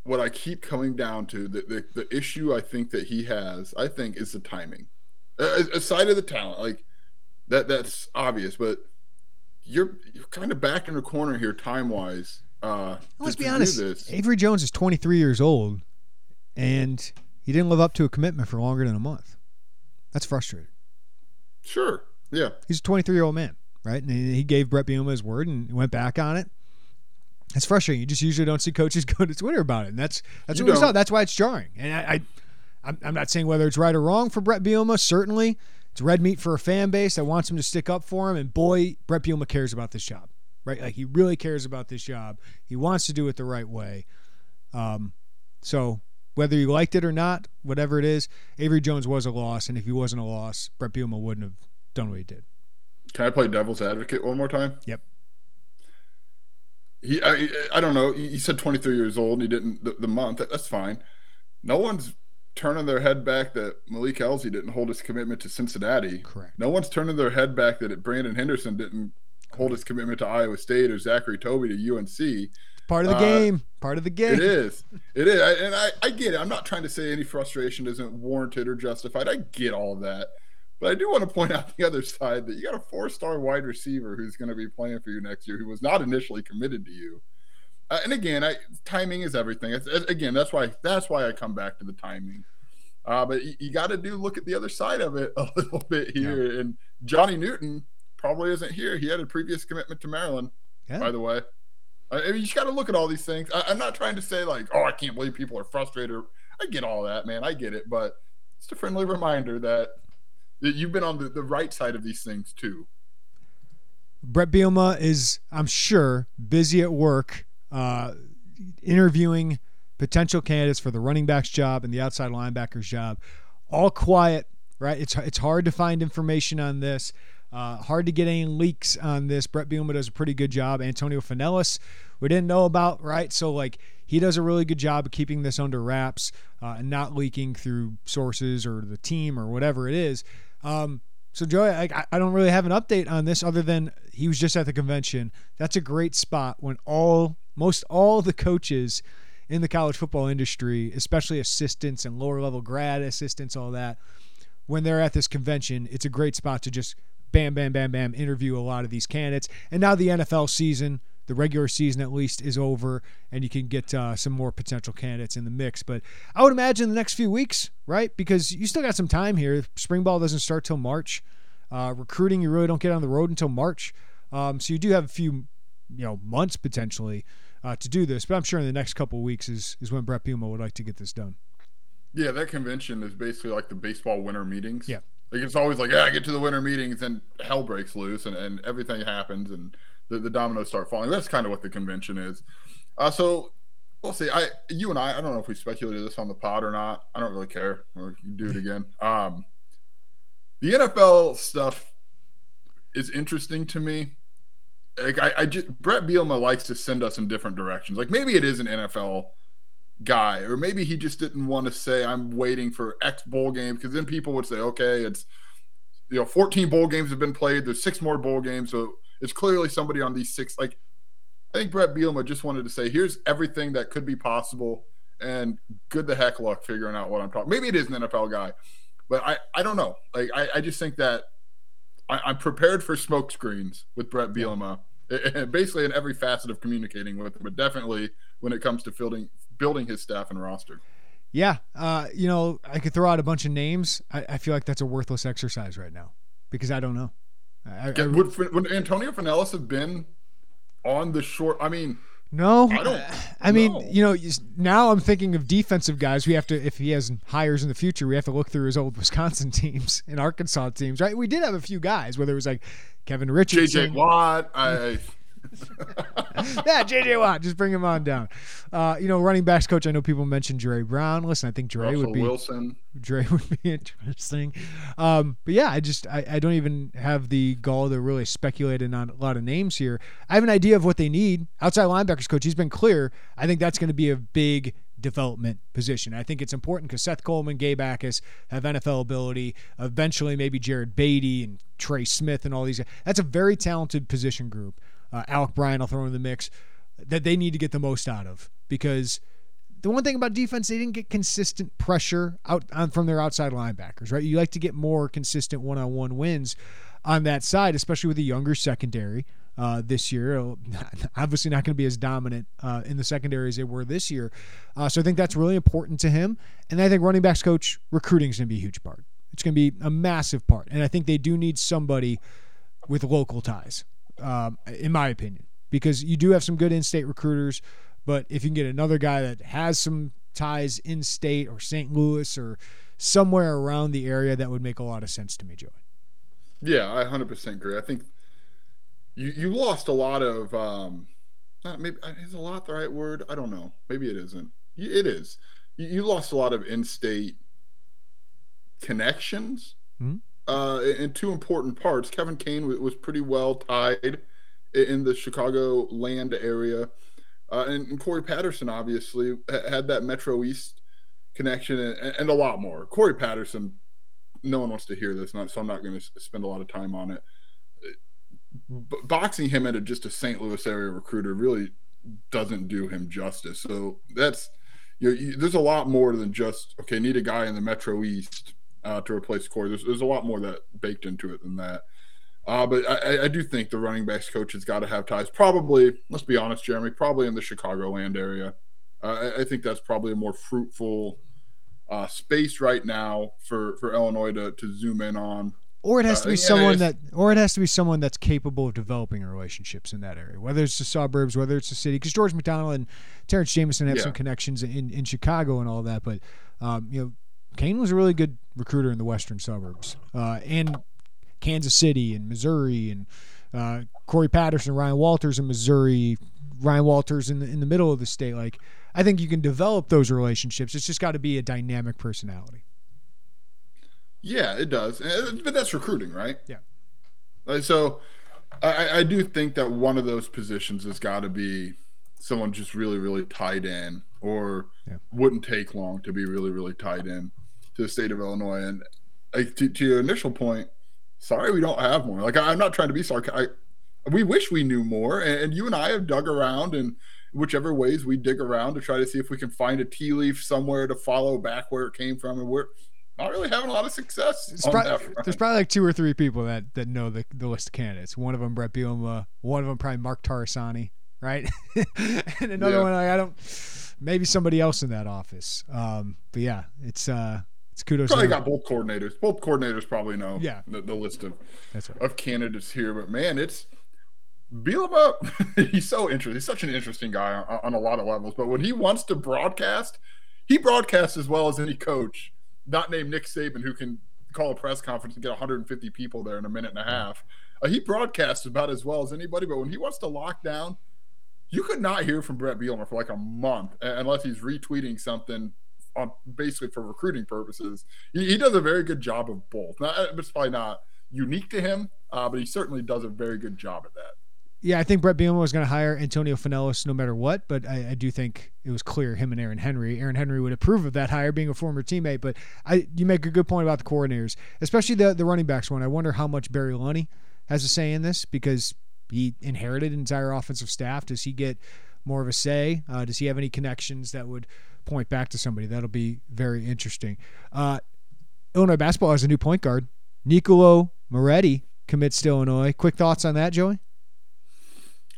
what I keep coming down to the, the, the issue I think that he has, I think, is the timing. Uh, aside of the talent, like that, that's obvious. But you're you're kind of back in the corner here, time wise. Uh, Let's be honest. Avery Jones is 23 years old, and he didn't live up to a commitment for longer than a month. That's frustrating. Sure. Yeah. He's a 23 year old man, right? And he gave Bret Bielema his word and went back on it it's frustrating. You just usually don't see coaches go to Twitter about it, and that's that's you what don't. we saw. That's why it's jarring. And I, I I'm, I'm not saying whether it's right or wrong for Bret Bielema. Certainly, it's red meat for a fan base that wants him to stick up for him. And boy, Bret Bielema cares about this job, right? Like he really cares about this job. He wants to do it the right way. Um, so whether you liked it or not, whatever it is, Avery Jones was a loss, and if he wasn't a loss, Bret Bielema wouldn't have done what he did. Can I play devil's advocate one more time? Yep he I, I don't know he said 23 years old and he didn't the, the month that's fine no one's turning their head back that Malik Elzy didn't hold his commitment to Cincinnati. Correct. No one's turning their head back that Brandon Henderson didn't hold his commitment to Iowa State or Zachary Toby to UNC. Part of the Uh, game. Part of the game. It is. It is. I, and I, I get it. I'm not trying to say any frustration isn't warranted or justified. I get all of that. But I do want to point out the other side that you got a four star wide receiver who's going to be playing for you next year who was not initially committed to you. Uh, and again, I, timing is everything. It's, again, that's why that's why I come back to the timing. Uh, but you, you got to do look at the other side of it a little bit here. And Johnny Newton probably isn't here. He had a previous commitment to Maryland, Yeah. by the way. I mean, you just got to look at all these things. I, I'm not trying to say like, oh, I can't believe people are frustrated. I get all that, man. I get it, but it's a friendly reminder that you've been on the, the right side of these things too. Bret Bielema is, I'm sure, busy at work uh, interviewing potential candidates for the running backs job and the outside linebackers job. All quiet, right? It's it's hard to find information on this. Uh, hard to get any leaks on this. Bret Bielema does a pretty good job. Antonio Fenelus, we didn't know about, right? So like he does a really good job of keeping this under wraps uh, and not leaking through sources or the team or whatever it is. Um, so Joey, I, I don't really have an update on this other than he was just at the convention. That's a great spot when all most all the coaches in the college football industry, especially assistants and lower level grad assistants, all that, when they're at this convention, it's a great spot to just bam, bam, bam, bam, interview a lot of these candidates. And now the NFL season, the regular season at least, is over, and you can get uh, some more potential candidates in the mix. But I would imagine the next few weeks, right? Because you still got some time here. Spring ball doesn't start till March. Uh, recruiting, you really don't get on the road until March. Um, so you do have a few, you know, months potentially uh, to do this. But I'm sure in the next couple of weeks is is when Bret Bielema would like to get this done. Yeah, that convention is basically like the baseball winter meetings. Yeah. Like it's always like, yeah, I get to the winter meetings and hell breaks loose and, and everything happens and the, the dominoes start falling. That's kind of what the convention is. Uh, so we'll see. I you and I, I don't know if we speculated this on the pod or not. I don't really care. Or you do it again. Um the NFL stuff is interesting to me. Like I, I just Bret Bielema likes to send us in different directions. Like maybe it is an NFL guy, or maybe he just didn't want to say I'm waiting for X bowl game because then people would say, okay, it's you know 14 bowl games have been played. There's six more bowl games, so it's clearly somebody on these six. Like I think Bret Bielema just wanted to say, here's everything that could be possible, and good the heck luck figuring out what I'm talking. Maybe it is an NFL guy, but I I don't know. Like I, I just think that I, I'm prepared for smoke screens with Bret Bielema, basically in every facet of communicating with him, but definitely when it comes to building building his staff and roster. Yeah, uh, you know, I could throw out a bunch of names. I, I feel like that's a worthless exercise right now because I don't know. I, I, Would, would Antonio Fenelus have been on the short? I mean, no, I don't I mean, know. you know, now I'm thinking of defensive guys. We have to, if he has hires in the future, we have to look through his old Wisconsin teams and Arkansas teams, right? We did have a few guys, whether it was like Kevin Richardson, JJ Watt. I mm. yeah, JJ Watt, just bring him on down. Uh, you know, running backs coach. I know people mentioned Dre Brown. Listen, I think Dre Russell would be Wilson. Dre would be interesting. Um, but yeah, I just I, I don't even have the gall to really speculate on a lot of names here. I have an idea of what they need. Outside linebackers coach, he's been clear. I think that's going to be a big development position. I think it's important because Seth Coleman, Gabe Jacas have NFL ability. Eventually, maybe Jared Beatty and Trey Smith and all these. Guys. That's a very talented position group. Uh, Alec Bryant, I'll throw in the mix that they need to get the most out of because the one thing about defense, they didn't get consistent pressure out on from their outside linebackers, right? You like to get more consistent one-on-one wins on that side, especially with a younger secondary uh, this year. Obviously, not going to be as dominant uh, in the secondary as they were this year. Uh, so I think that's really important to him. And I think running backs coach recruiting is going to be a huge part. It's going to be a massive part, and I think they do need somebody with local ties, um, in my opinion, because you do have some good in-state recruiters. But if you can get another guy that has some ties in state or St. Louis or somewhere around the area, that would make a lot of sense to me, Joey. Yeah, I 100% agree. I think you you lost a lot of um not maybe is a lot the right word? I don't know. Maybe it isn't. It is. You, you lost a lot of in-state connections Mhm. Uh, in two important parts. Kevin Kane was pretty well tied in the Chicago land area, uh, and, and Corey Patterson obviously had that Metro East connection and, and a lot more. Corey Patterson, no one wants to hear this, not, so I'm not going to spend a lot of time on it. B- boxing him into just a St. Louis area recruiter really doesn't do him justice. So that's you, know, you there's a lot more than just okay, need a guy in the Metro East uh, to replace Corey. There's there's a lot more that baked into it than that. Uh, but I, I, do think the running backs coach has got to have ties. Probably, let's be honest, Jeremy, probably in the Chicagoland area. Uh, I, I, think that's probably a more fruitful uh, space right now for, for Illinois to, to zoom in on. Or it has to uh, be someone that, or it has to be someone that's capable of developing relationships in that area, whether it's the suburbs, whether it's the city. Because George McDonald and Terrence Jamison have yeah. some connections in, in Chicago and all that. But um, you know, Kane was a really good recruiter in the western suburbs, uh, and Kansas City and Missouri and uh, Corey Patterson, Ryan Walters in Missouri, Ryan Walters in the, in the middle of the state. Like, I think you can develop those relationships. It's just got to be a dynamic personality. Yeah, it does. But that's recruiting, right? Yeah. So I, I do think that one of those positions has got to be someone just really, really tied in or yeah. wouldn't take long to be really, really tied in to the state of Illinois. And to, to your initial point, sorry we don't have more. Like I'm not trying to be sarcastic. We wish we knew more, and, you and I have dug around in whichever ways we dig around to try to see if we can find a tea leaf somewhere to follow back where it came from, and we're not really having a lot of success. Probably, there's probably like two or three people that that know the, the list of candidates. One of them Bret Bielema, one of them probably Mark Tarasani, right? and another yeah. one like, I don't maybe somebody else in that office. Um, but yeah, it's uh it's kudos. Probably got both coordinators. Both coordinators probably know. Yeah. The, the list of right. of candidates here, but man, it's Bielema. he's so interesting. He's such an interesting guy on, on, a lot of levels. But when he wants to broadcast, he broadcasts as well as any coach, not named Nick Saban, who can call a press conference and get 150 people there in a minute and a half. Uh, he broadcasts about as well as anybody. But when he wants to lock down, you could not hear from Bret Bielema for like a month unless he's retweeting something on basically for recruiting purposes. He, he, does a very good job of both. Not, it's probably not unique to him, uh, but he certainly does a very good job at that. Yeah, I think Bret Bielema was going to hire Antonio Fenelus no matter what, but I, I, do think it was clear him and Aaron Henry. Aaron Henry would approve of that hire, being a former teammate. But I, you make a good point about the coordinators, especially the the running backs one. I wonder how much Barry Lunney has a say in this because he inherited an entire offensive staff. Does he get more of a say? Uh, does he have any connections that would point back to somebody. That'll be very interesting. Uh, Illinois basketball has a new point guard. Niccolo Moretti commits to Illinois. Quick thoughts on that, Joey?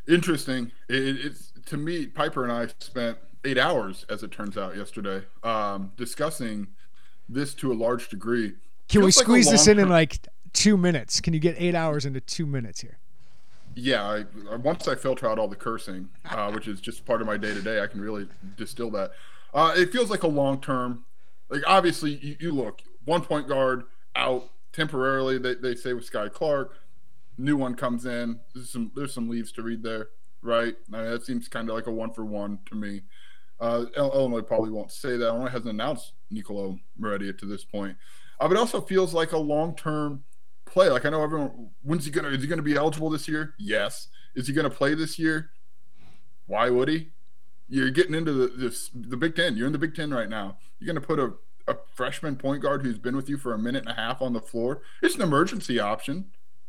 Interesting. It, it's to me. Piper and I spent eight hours, as it turns out, yesterday, um, discussing this to a large degree. Can Feels we squeeze like this in in like two minutes? Can you get eight hours into two minutes here? Yeah, I, once I filter out all the cursing, uh, which is just part of my day to day, I can really distill that. Uh, it feels like a long term. Like obviously, you, you, look one point guard out temporarily. They, they say with Skyy Clark, new one comes in. There's some there's some leaves to read there, right? I mean, that seems kind of like a one for one to me. Uh, Illinois probably won't say that. Illinois hasn't announced Niccolo Moretti to this point. Uh, but it also feels like a long term play. Like I know everyone. When's he gonna? Is he gonna be eligible this year? Yes. Is he gonna play this year? Why would he? You're getting into the this, the Big Ten. You're in the Big Ten right now. You're going to put a, a freshman point guard who's been with you for a minute and a half on the floor. It's an emergency option.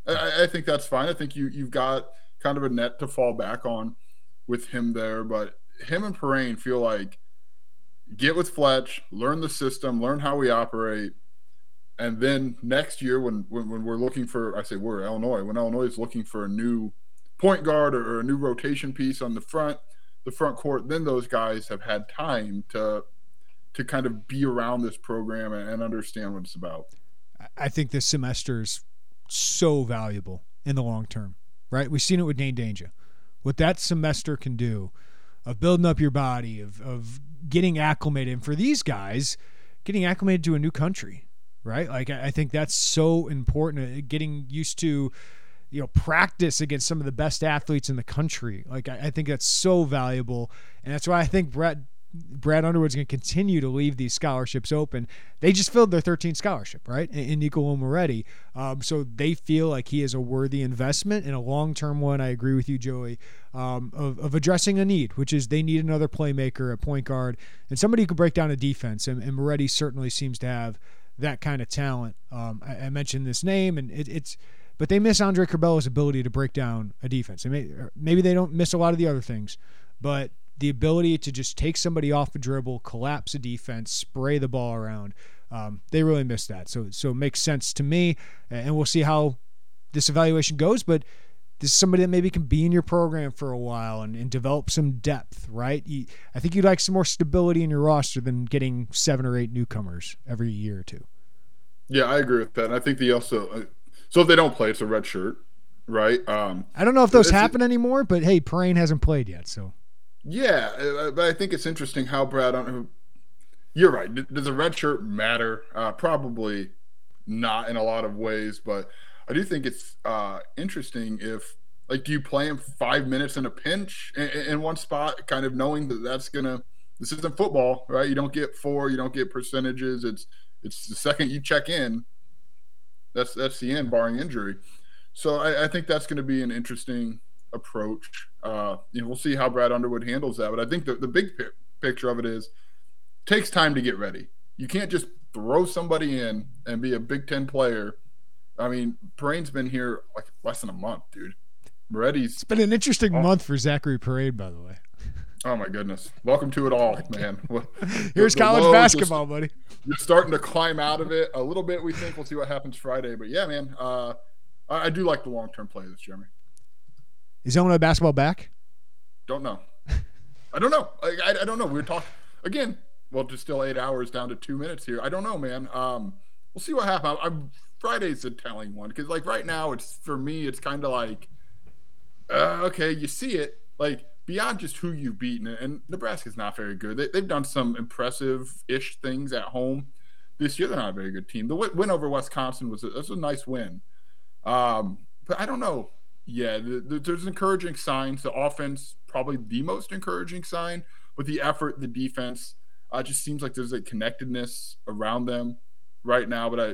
I, I think that's fine. I think you you've got kind of a net to fall back on with him there. But him and Perrin feel like get with Fletch, learn the system, learn how we operate. And then next year, when, when, when we're looking for, I say we're Illinois, when Illinois is looking for a new point guard or, or a new rotation piece on the front – the front court, then those guys have had time to to kind of be around this program and, and understand what it's about. I think this semester is so valuable in the long term, right? We've seen it with Dain Dainja. What that semester can do of building up your body, of, of getting acclimated. And for these guys, getting acclimated to a new country, right? Like, I think that's so important. Uh, getting used to you know practice against some of the best athletes in the country. Like I, I think that's so valuable, and that's why I think Bret Brad Underwood's going to continue to leave these scholarships open. They just filled their 13th scholarship, right? In, in Moretti. Um, so they feel like he is a worthy investment and a long term one. I agree with you, Joey, um, of, of addressing a need, which is they need another playmaker a point guard and somebody who can break down a defense. And, and Moretti certainly seems to have that kind of talent. Um, I, I, mentioned this name, and it, it's but they miss Andre Curbelo's ability to break down a defense. May, maybe they don't miss a lot of the other things, but the ability to just take somebody off a dribble, collapse a defense, spray the ball around. Um, they really miss that. So so it makes sense to me, and we'll see how this evaluation goes. But this is somebody that maybe can be in your program for a while and, and develop some depth, right? You, I think you'd like some more stability in your roster than getting seven or eight newcomers every year or two. Yeah, I agree with that. And I think they also, uh, so if they don't play, it's a red shirt, right? Um, I don't know if those happen anymore, but hey, Perrin hasn't played yet, so. Yeah, uh, but I think it's interesting how Brad. On, You're right. Does a red shirt matter? Uh, probably not in a lot of ways, but I do think it's uh, interesting if like do you play him five minutes in a pinch in, in, one spot, kind of knowing that that's gonna. This isn't football, right? You don't get four, you don't get percentages. It's it's the second you check in, that's that's the end, barring injury. So I, I think that's going to be an interesting approach. Uh, you know, we'll see how Brad Underwood handles that. But I think the, the big pi- picture of it is takes time to get ready. You can't just throw somebody in and be a Big Ten player. I mean, Perrin's been here like less than a month, dude. Moretti's. It's been an interesting oh. month for Zacharie Perrin, by the way. Oh my goodness! Welcome to it all, man. Here's the, the college basketball, just, buddy. You're starting to climb out of it a little bit. We think we'll see what happens Friday, but yeah, man. Uh, I, I do like the long term play of this, Jeremy. Is Illinois basketball back? Don't know. I don't know. I, I, I, don't know. We are talking again. Well, just still eight hours down to two minutes here. I don't know, man. Um, we'll see what happens. I'm, Friday's a telling one because, like, right now, it's for me, it's kind of like, uh, okay, you see it, like beyond just who you've beaten, and Nebraska's not very good. They, have done some impressive-ish things at home this year. They're not a very good team. The win over Wisconsin was a, was a nice win, um, but I don't know. Yeah, the, the, there's encouraging signs. The offense, probably the most encouraging sign, with the effort, the defense. Uh, just seems like there's a connectedness around them right now. But I,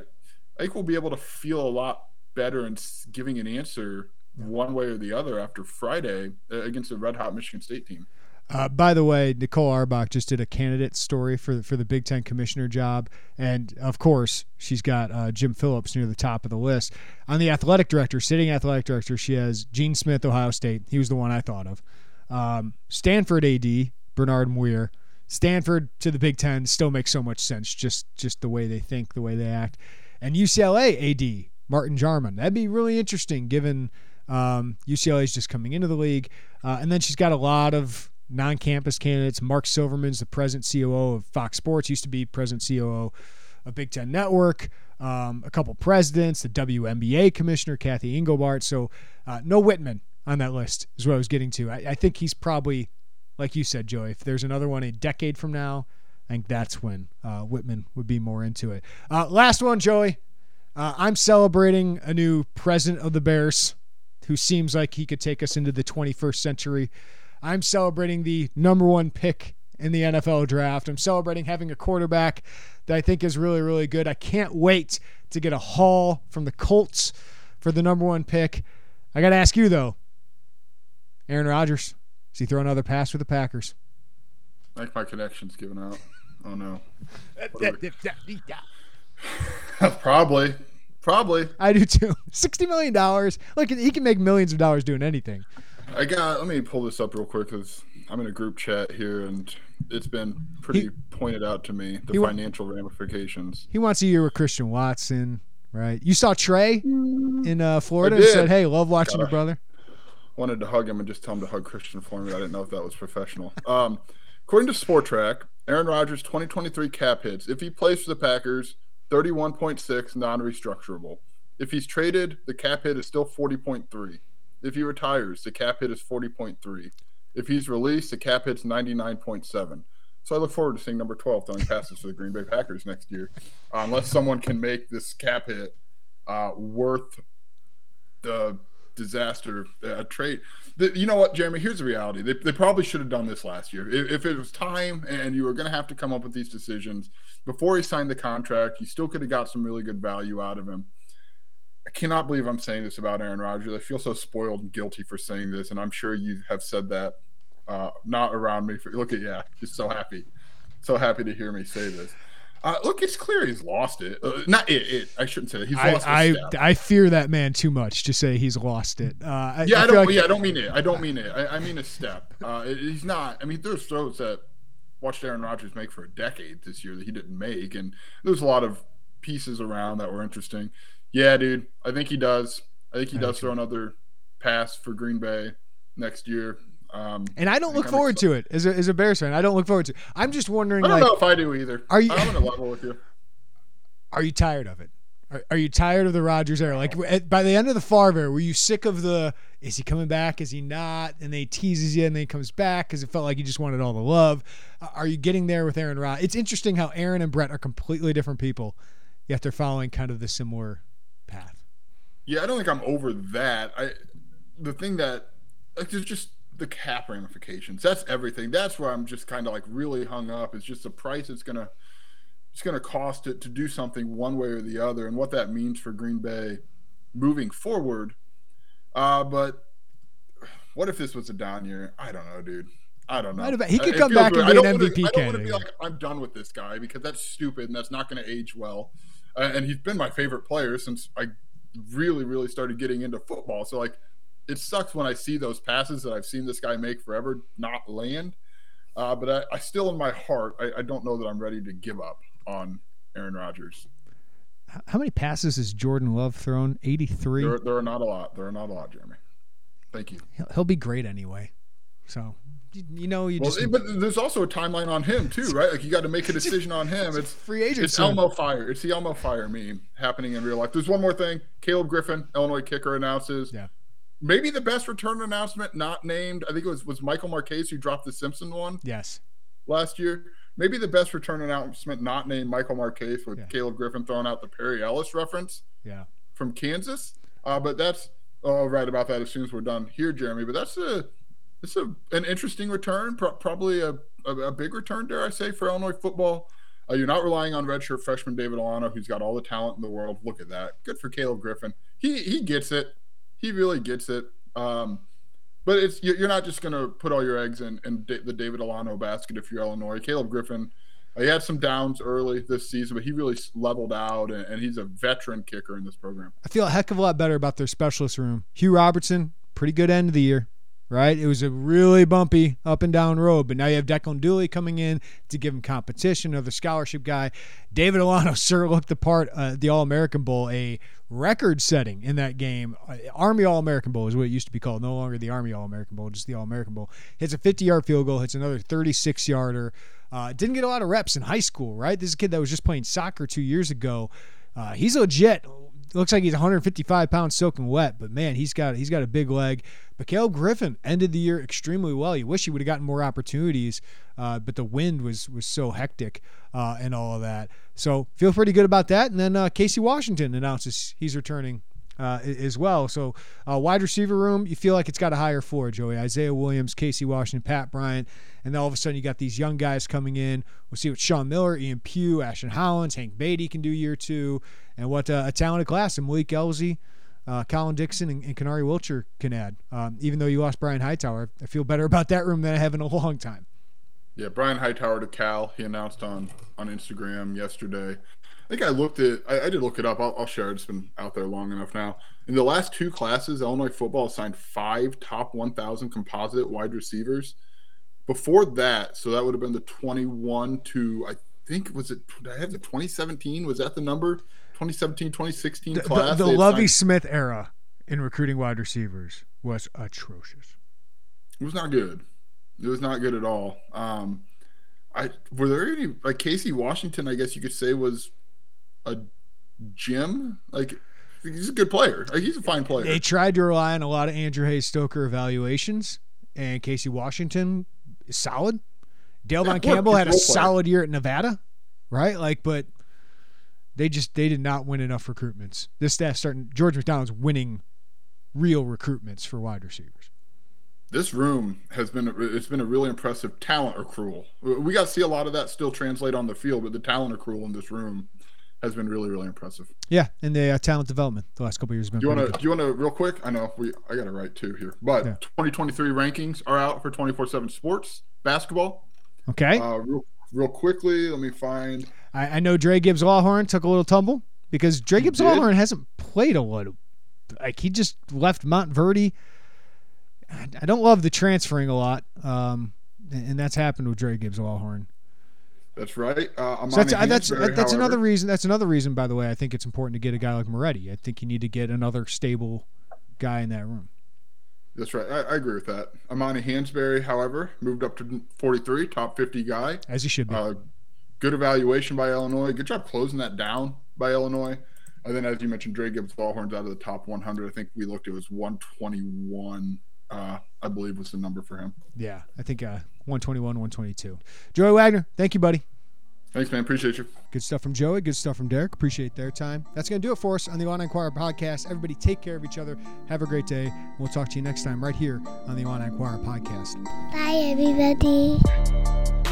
I think we'll be able to feel a lot better in giving an answer one way or the other after Friday uh, against the red hot Michigan State team. Uh, by the way, Nicole Auerbach just did a candidate story for the, for the Big Ten commissioner job, and of course, she's got uh, Jim Phillips near the top of the list. On the athletic director, sitting athletic director, she has Gene Smith, Ohio State. He was the one I thought of. Um, Stanford AD, Bernard Muir. Stanford to the Big Ten still makes so much sense, just just the way they think, the way they act. And UCLA AD, Martin Jarmond. That'd be really interesting, given um, UCLA is just coming into the league, uh, and then she's got a lot of non-campus candidates. Mark Silverman's the present COO of Fox Sports, used to be present COO of Big Ten Network. Um, a couple presidents, the WNBA commissioner Kathy Engelbert. So uh, no Whitman on that list is what I was getting to. I, I, think he's probably, like you said, Joey. If there's another one a decade from now, I think that's when uh, Whitman would be more into it. Uh, last one, Joey. Uh, I'm celebrating a new president of the Bears who seems like he could take us into the 21st century. I'm celebrating the number one pick in the NFL draft. I'm celebrating having a quarterback that I think is really, really good. I can't wait to get a haul from the Colts for the number one pick. I got to ask you, though Aaron Rodgers, is he throwing another pass for the Packers? Like my connection's giving out. Oh, no. Probably. Probably. I do too. $60 million. Look, he can make millions of dollars doing anything. I got. Let me pull this up real quick because I'm in a group chat here, and it's been pretty he, pointed out to me the financial ramifications. He wants a year with Christian Watson, right? You saw Trey in uh, Florida and said, "Hey, love watching your brother." Wanted to hug him and just tell him to hug Christian for me. I didn't know if that was professional. Um, according to Spotrac, Aaron Rodgers' 2023 cap hits if he plays for the Packers, 31.6 non-restructurable. If he's traded, the cap hit is still 40.3. If he retires, the cap hit is 40.3. If he's released, the cap hit's 99.7. So I look forward to seeing number 12 throwing passes for the Green Bay Packers next year, uh, unless someone can make this cap hit uh, worth the disaster uh, trade. The, you know what, Jeremy? Here's the reality. They, they probably should have done this last year. If, if it was time and you were going to have to come up with these decisions before he signed the contract, you still could have got some really good value out of him. I cannot believe I'm saying this about Aaron Rodgers. I feel so spoiled and guilty for saying this, and I'm sure you have said that uh, not around me. For, look at yeah, just so happy, so happy to hear me say this. Uh, look, it's clear he's lost it. Uh, not it, it. I shouldn't say that. He's lost I, I, I, fear that man too much to say he's lost it. Uh, yeah, I, I don't. Like... Yeah, I don't mean it. I don't mean it. I, mean a step. Uh, he's not. I mean, there's throws that watched Aaron Rodgers make for a decade this year that he didn't make, and there's a lot of pieces around that were interesting. Yeah, dude, I think he does. I think he does throw another pass for Green Bay next year. Um, and I don't look I'm forward to it as a, as a Bears fan. I don't look forward to. it. I'm just wondering. I don't like, know if I do either. Are you? I'm on a level with you. Are you tired of it? Are, are you tired of the Rodgers era? Like at, by the end of the Favre era, were you sick of the? Is he coming back? Is he not? And they teases you, and then he comes back because it felt like he just wanted all the love. Uh, are you getting there with Aaron Rod? It's interesting how Aaron and Brett are completely different people, yet they're following kind of the similar path. Yeah, I don't think I'm over that. I the thing that like there's just the cap ramifications. That's everything. That's where I'm just kind of like really hung up. It's just the price it's gonna it's gonna cost it to do something one way or the other, and what that means for Green Bay moving forward. Uh, but what if this was a down year? I don't know, dude. I don't know. He could come back and be an MVP wanna, I don't want to be like I'm done with this guy because that's stupid and that's not going to age well. Uh, and he's been my favorite player since I really, really started getting into football. So like, it sucks when I see those passes that I've seen this guy make forever not land. Uh, but I, I, still, in my heart, I, I, don't know that I'm ready to give up on Aaron Rodgers. How many passes has Jordan Love thrown? 83? There, there are not a lot. There are not a lot, Jeremy. Thank you. He'll, he'll be great anyway. So you know, you well, just. But there's also a timeline on him too, right? Like you got to make a decision on him. It's, free agent. It's Elmo Fire. It's the Elmo Fire meme happening in real life. There's one more thing. Caleb Griffin, Illinois kicker, announces. Yeah. Maybe the best return announcement not named. I think it was was Michael Marquez who dropped the Simpson one. Yes. Last year, maybe the best return announcement not named Michael Marquez with yeah. Caleb Griffin throwing out the Perry Ellis reference. Yeah. From Kansas, uh, but that's. Oh, right about that as soon as we're done here, Jeremy. But that's a it's a, an interesting return, pro- probably a, a, a, big return, dare I say, for Illinois football. Uh, you're not relying on redshirt freshman David Olano, who's got all the talent in the world. Look at that. Good for Caleb Griffin. He he gets it. He really gets it. Um, but it's you're not just going to put all your eggs in, in the David Olano basket if you're Illinois. Caleb Griffin, uh, he had some downs early this season, but he really leveled out, and, and he's a veteran kicker in this program. I feel a heck of a lot better about their specialist room. Hugh Robertson, pretty good end of the year right? It was a really bumpy up and down road, but now you have Declan Dooley coming in to give him competition, another scholarship guy. David Olano sure looked the part uh, the All American Bowl, a record setting in that game. Uh, Army All American Bowl is what it used to be called, no longer the Army All American Bowl, just the All American Bowl. Hits a 50 yard field goal, hits another 36 yarder. Uh, didn't get a lot of reps in high school, right? This is a kid that was just playing soccer two years ago. Uh, he's legit looks like he's 155 pounds soaking wet, but man, he's got he's got a big leg. Mikhail Griffin ended the year extremely well. You wish he would have gotten more opportunities, uh, but the wind was was so hectic uh, and all of that. So feel pretty good about that. And then uh, Casey Washington announces he's returning uh, as well. So, uh, wide receiver room, you feel like it's got a higher floor, Joey. Isaiah Williams, Casey Washington, Pat Bryant. And then all of a sudden, you got these young guys coming in. We'll see what Sean Miller, Ian Pugh, Ashton Hollins, Hank Beatty can do year two, and what uh, a talented class and Malik Elzy. Uh, Colin Dixon and, and Kanari Wilcher can add. Um, even though you lost Brian Hightower, I feel better about that room than I have in a long time. Yeah, Brian Hightower to Cal. He announced on on Instagram yesterday I think I looked at. I, I did look it up. I'll, I'll, share. It's been out there long enough now. In the last two classes, Illinois football signed five top 1,000 composite wide receivers. Before that, so that would have been the 21 to I think was it. I have the 2017. Was that the number? 2017, 2016 the, class. The, the Lovie signed... Smith era in recruiting wide receivers was atrocious. It was not good. It was not good at all. Um, I were there any like Casey Washington? I guess you could say was a gym. Like he's a good player. Like he's a fine player. They tried to rely on a lot of Andrew Hayes Stoker evaluations, and Casey Washington is solid. Dale yeah, Von Campbell had a solid year at Nevada, right? Like, but they just they did not win enough recruitments. This staff starting George McDonald's winning real recruitments for wide receivers. This room has been it's been a really impressive talent accrual. We got to see a lot of that still translate on the field, but the talent accrual in this room has been really really impressive. Yeah, and the uh, talent development the last couple years have been. Do you want to? Do you want to real quick? I know we I got to write two here, but yeah. 2023 rankings are out for 24/7 Sports basketball. Okay. Uh, real, real quickly, let me find. I, I know Dra Gibbs Lawhorn took a little tumble because Dra Gibbs Lawhorn hasn't played a lot. Like he just left Montverde. I don't love the transferring a lot, um, and that's happened with Dra Gibbs Lawhorn. That's right. Uh, so that's that's that's however. another reason. That's another reason, by the way. I think it's important to get a guy like Moretti. I think you need to get another stable guy in that room. That's right. I, I agree with that. Amani Hansberry, however, moved up to 43, top 50 guy. As he should be. Uh, good evaluation by Illinois. Good job closing that down by Illinois. And then, as you mentioned, Dra Gibbs Lawhorn's out of the top 100. I think we looked, it was 121, uh, I believe was the number for him. Yeah, I think uh, 121, 122. Joey Wagner, thank you, buddy. Thanks, man. Appreciate you. Good stuff from Joey. Good stuff from Derek. Appreciate their time. That's going to do it for us on the Illini Inquirer podcast. Everybody take care of each other. Have a great day. We'll talk to you next time right here on the Illini Inquirer podcast. Bye, everybody.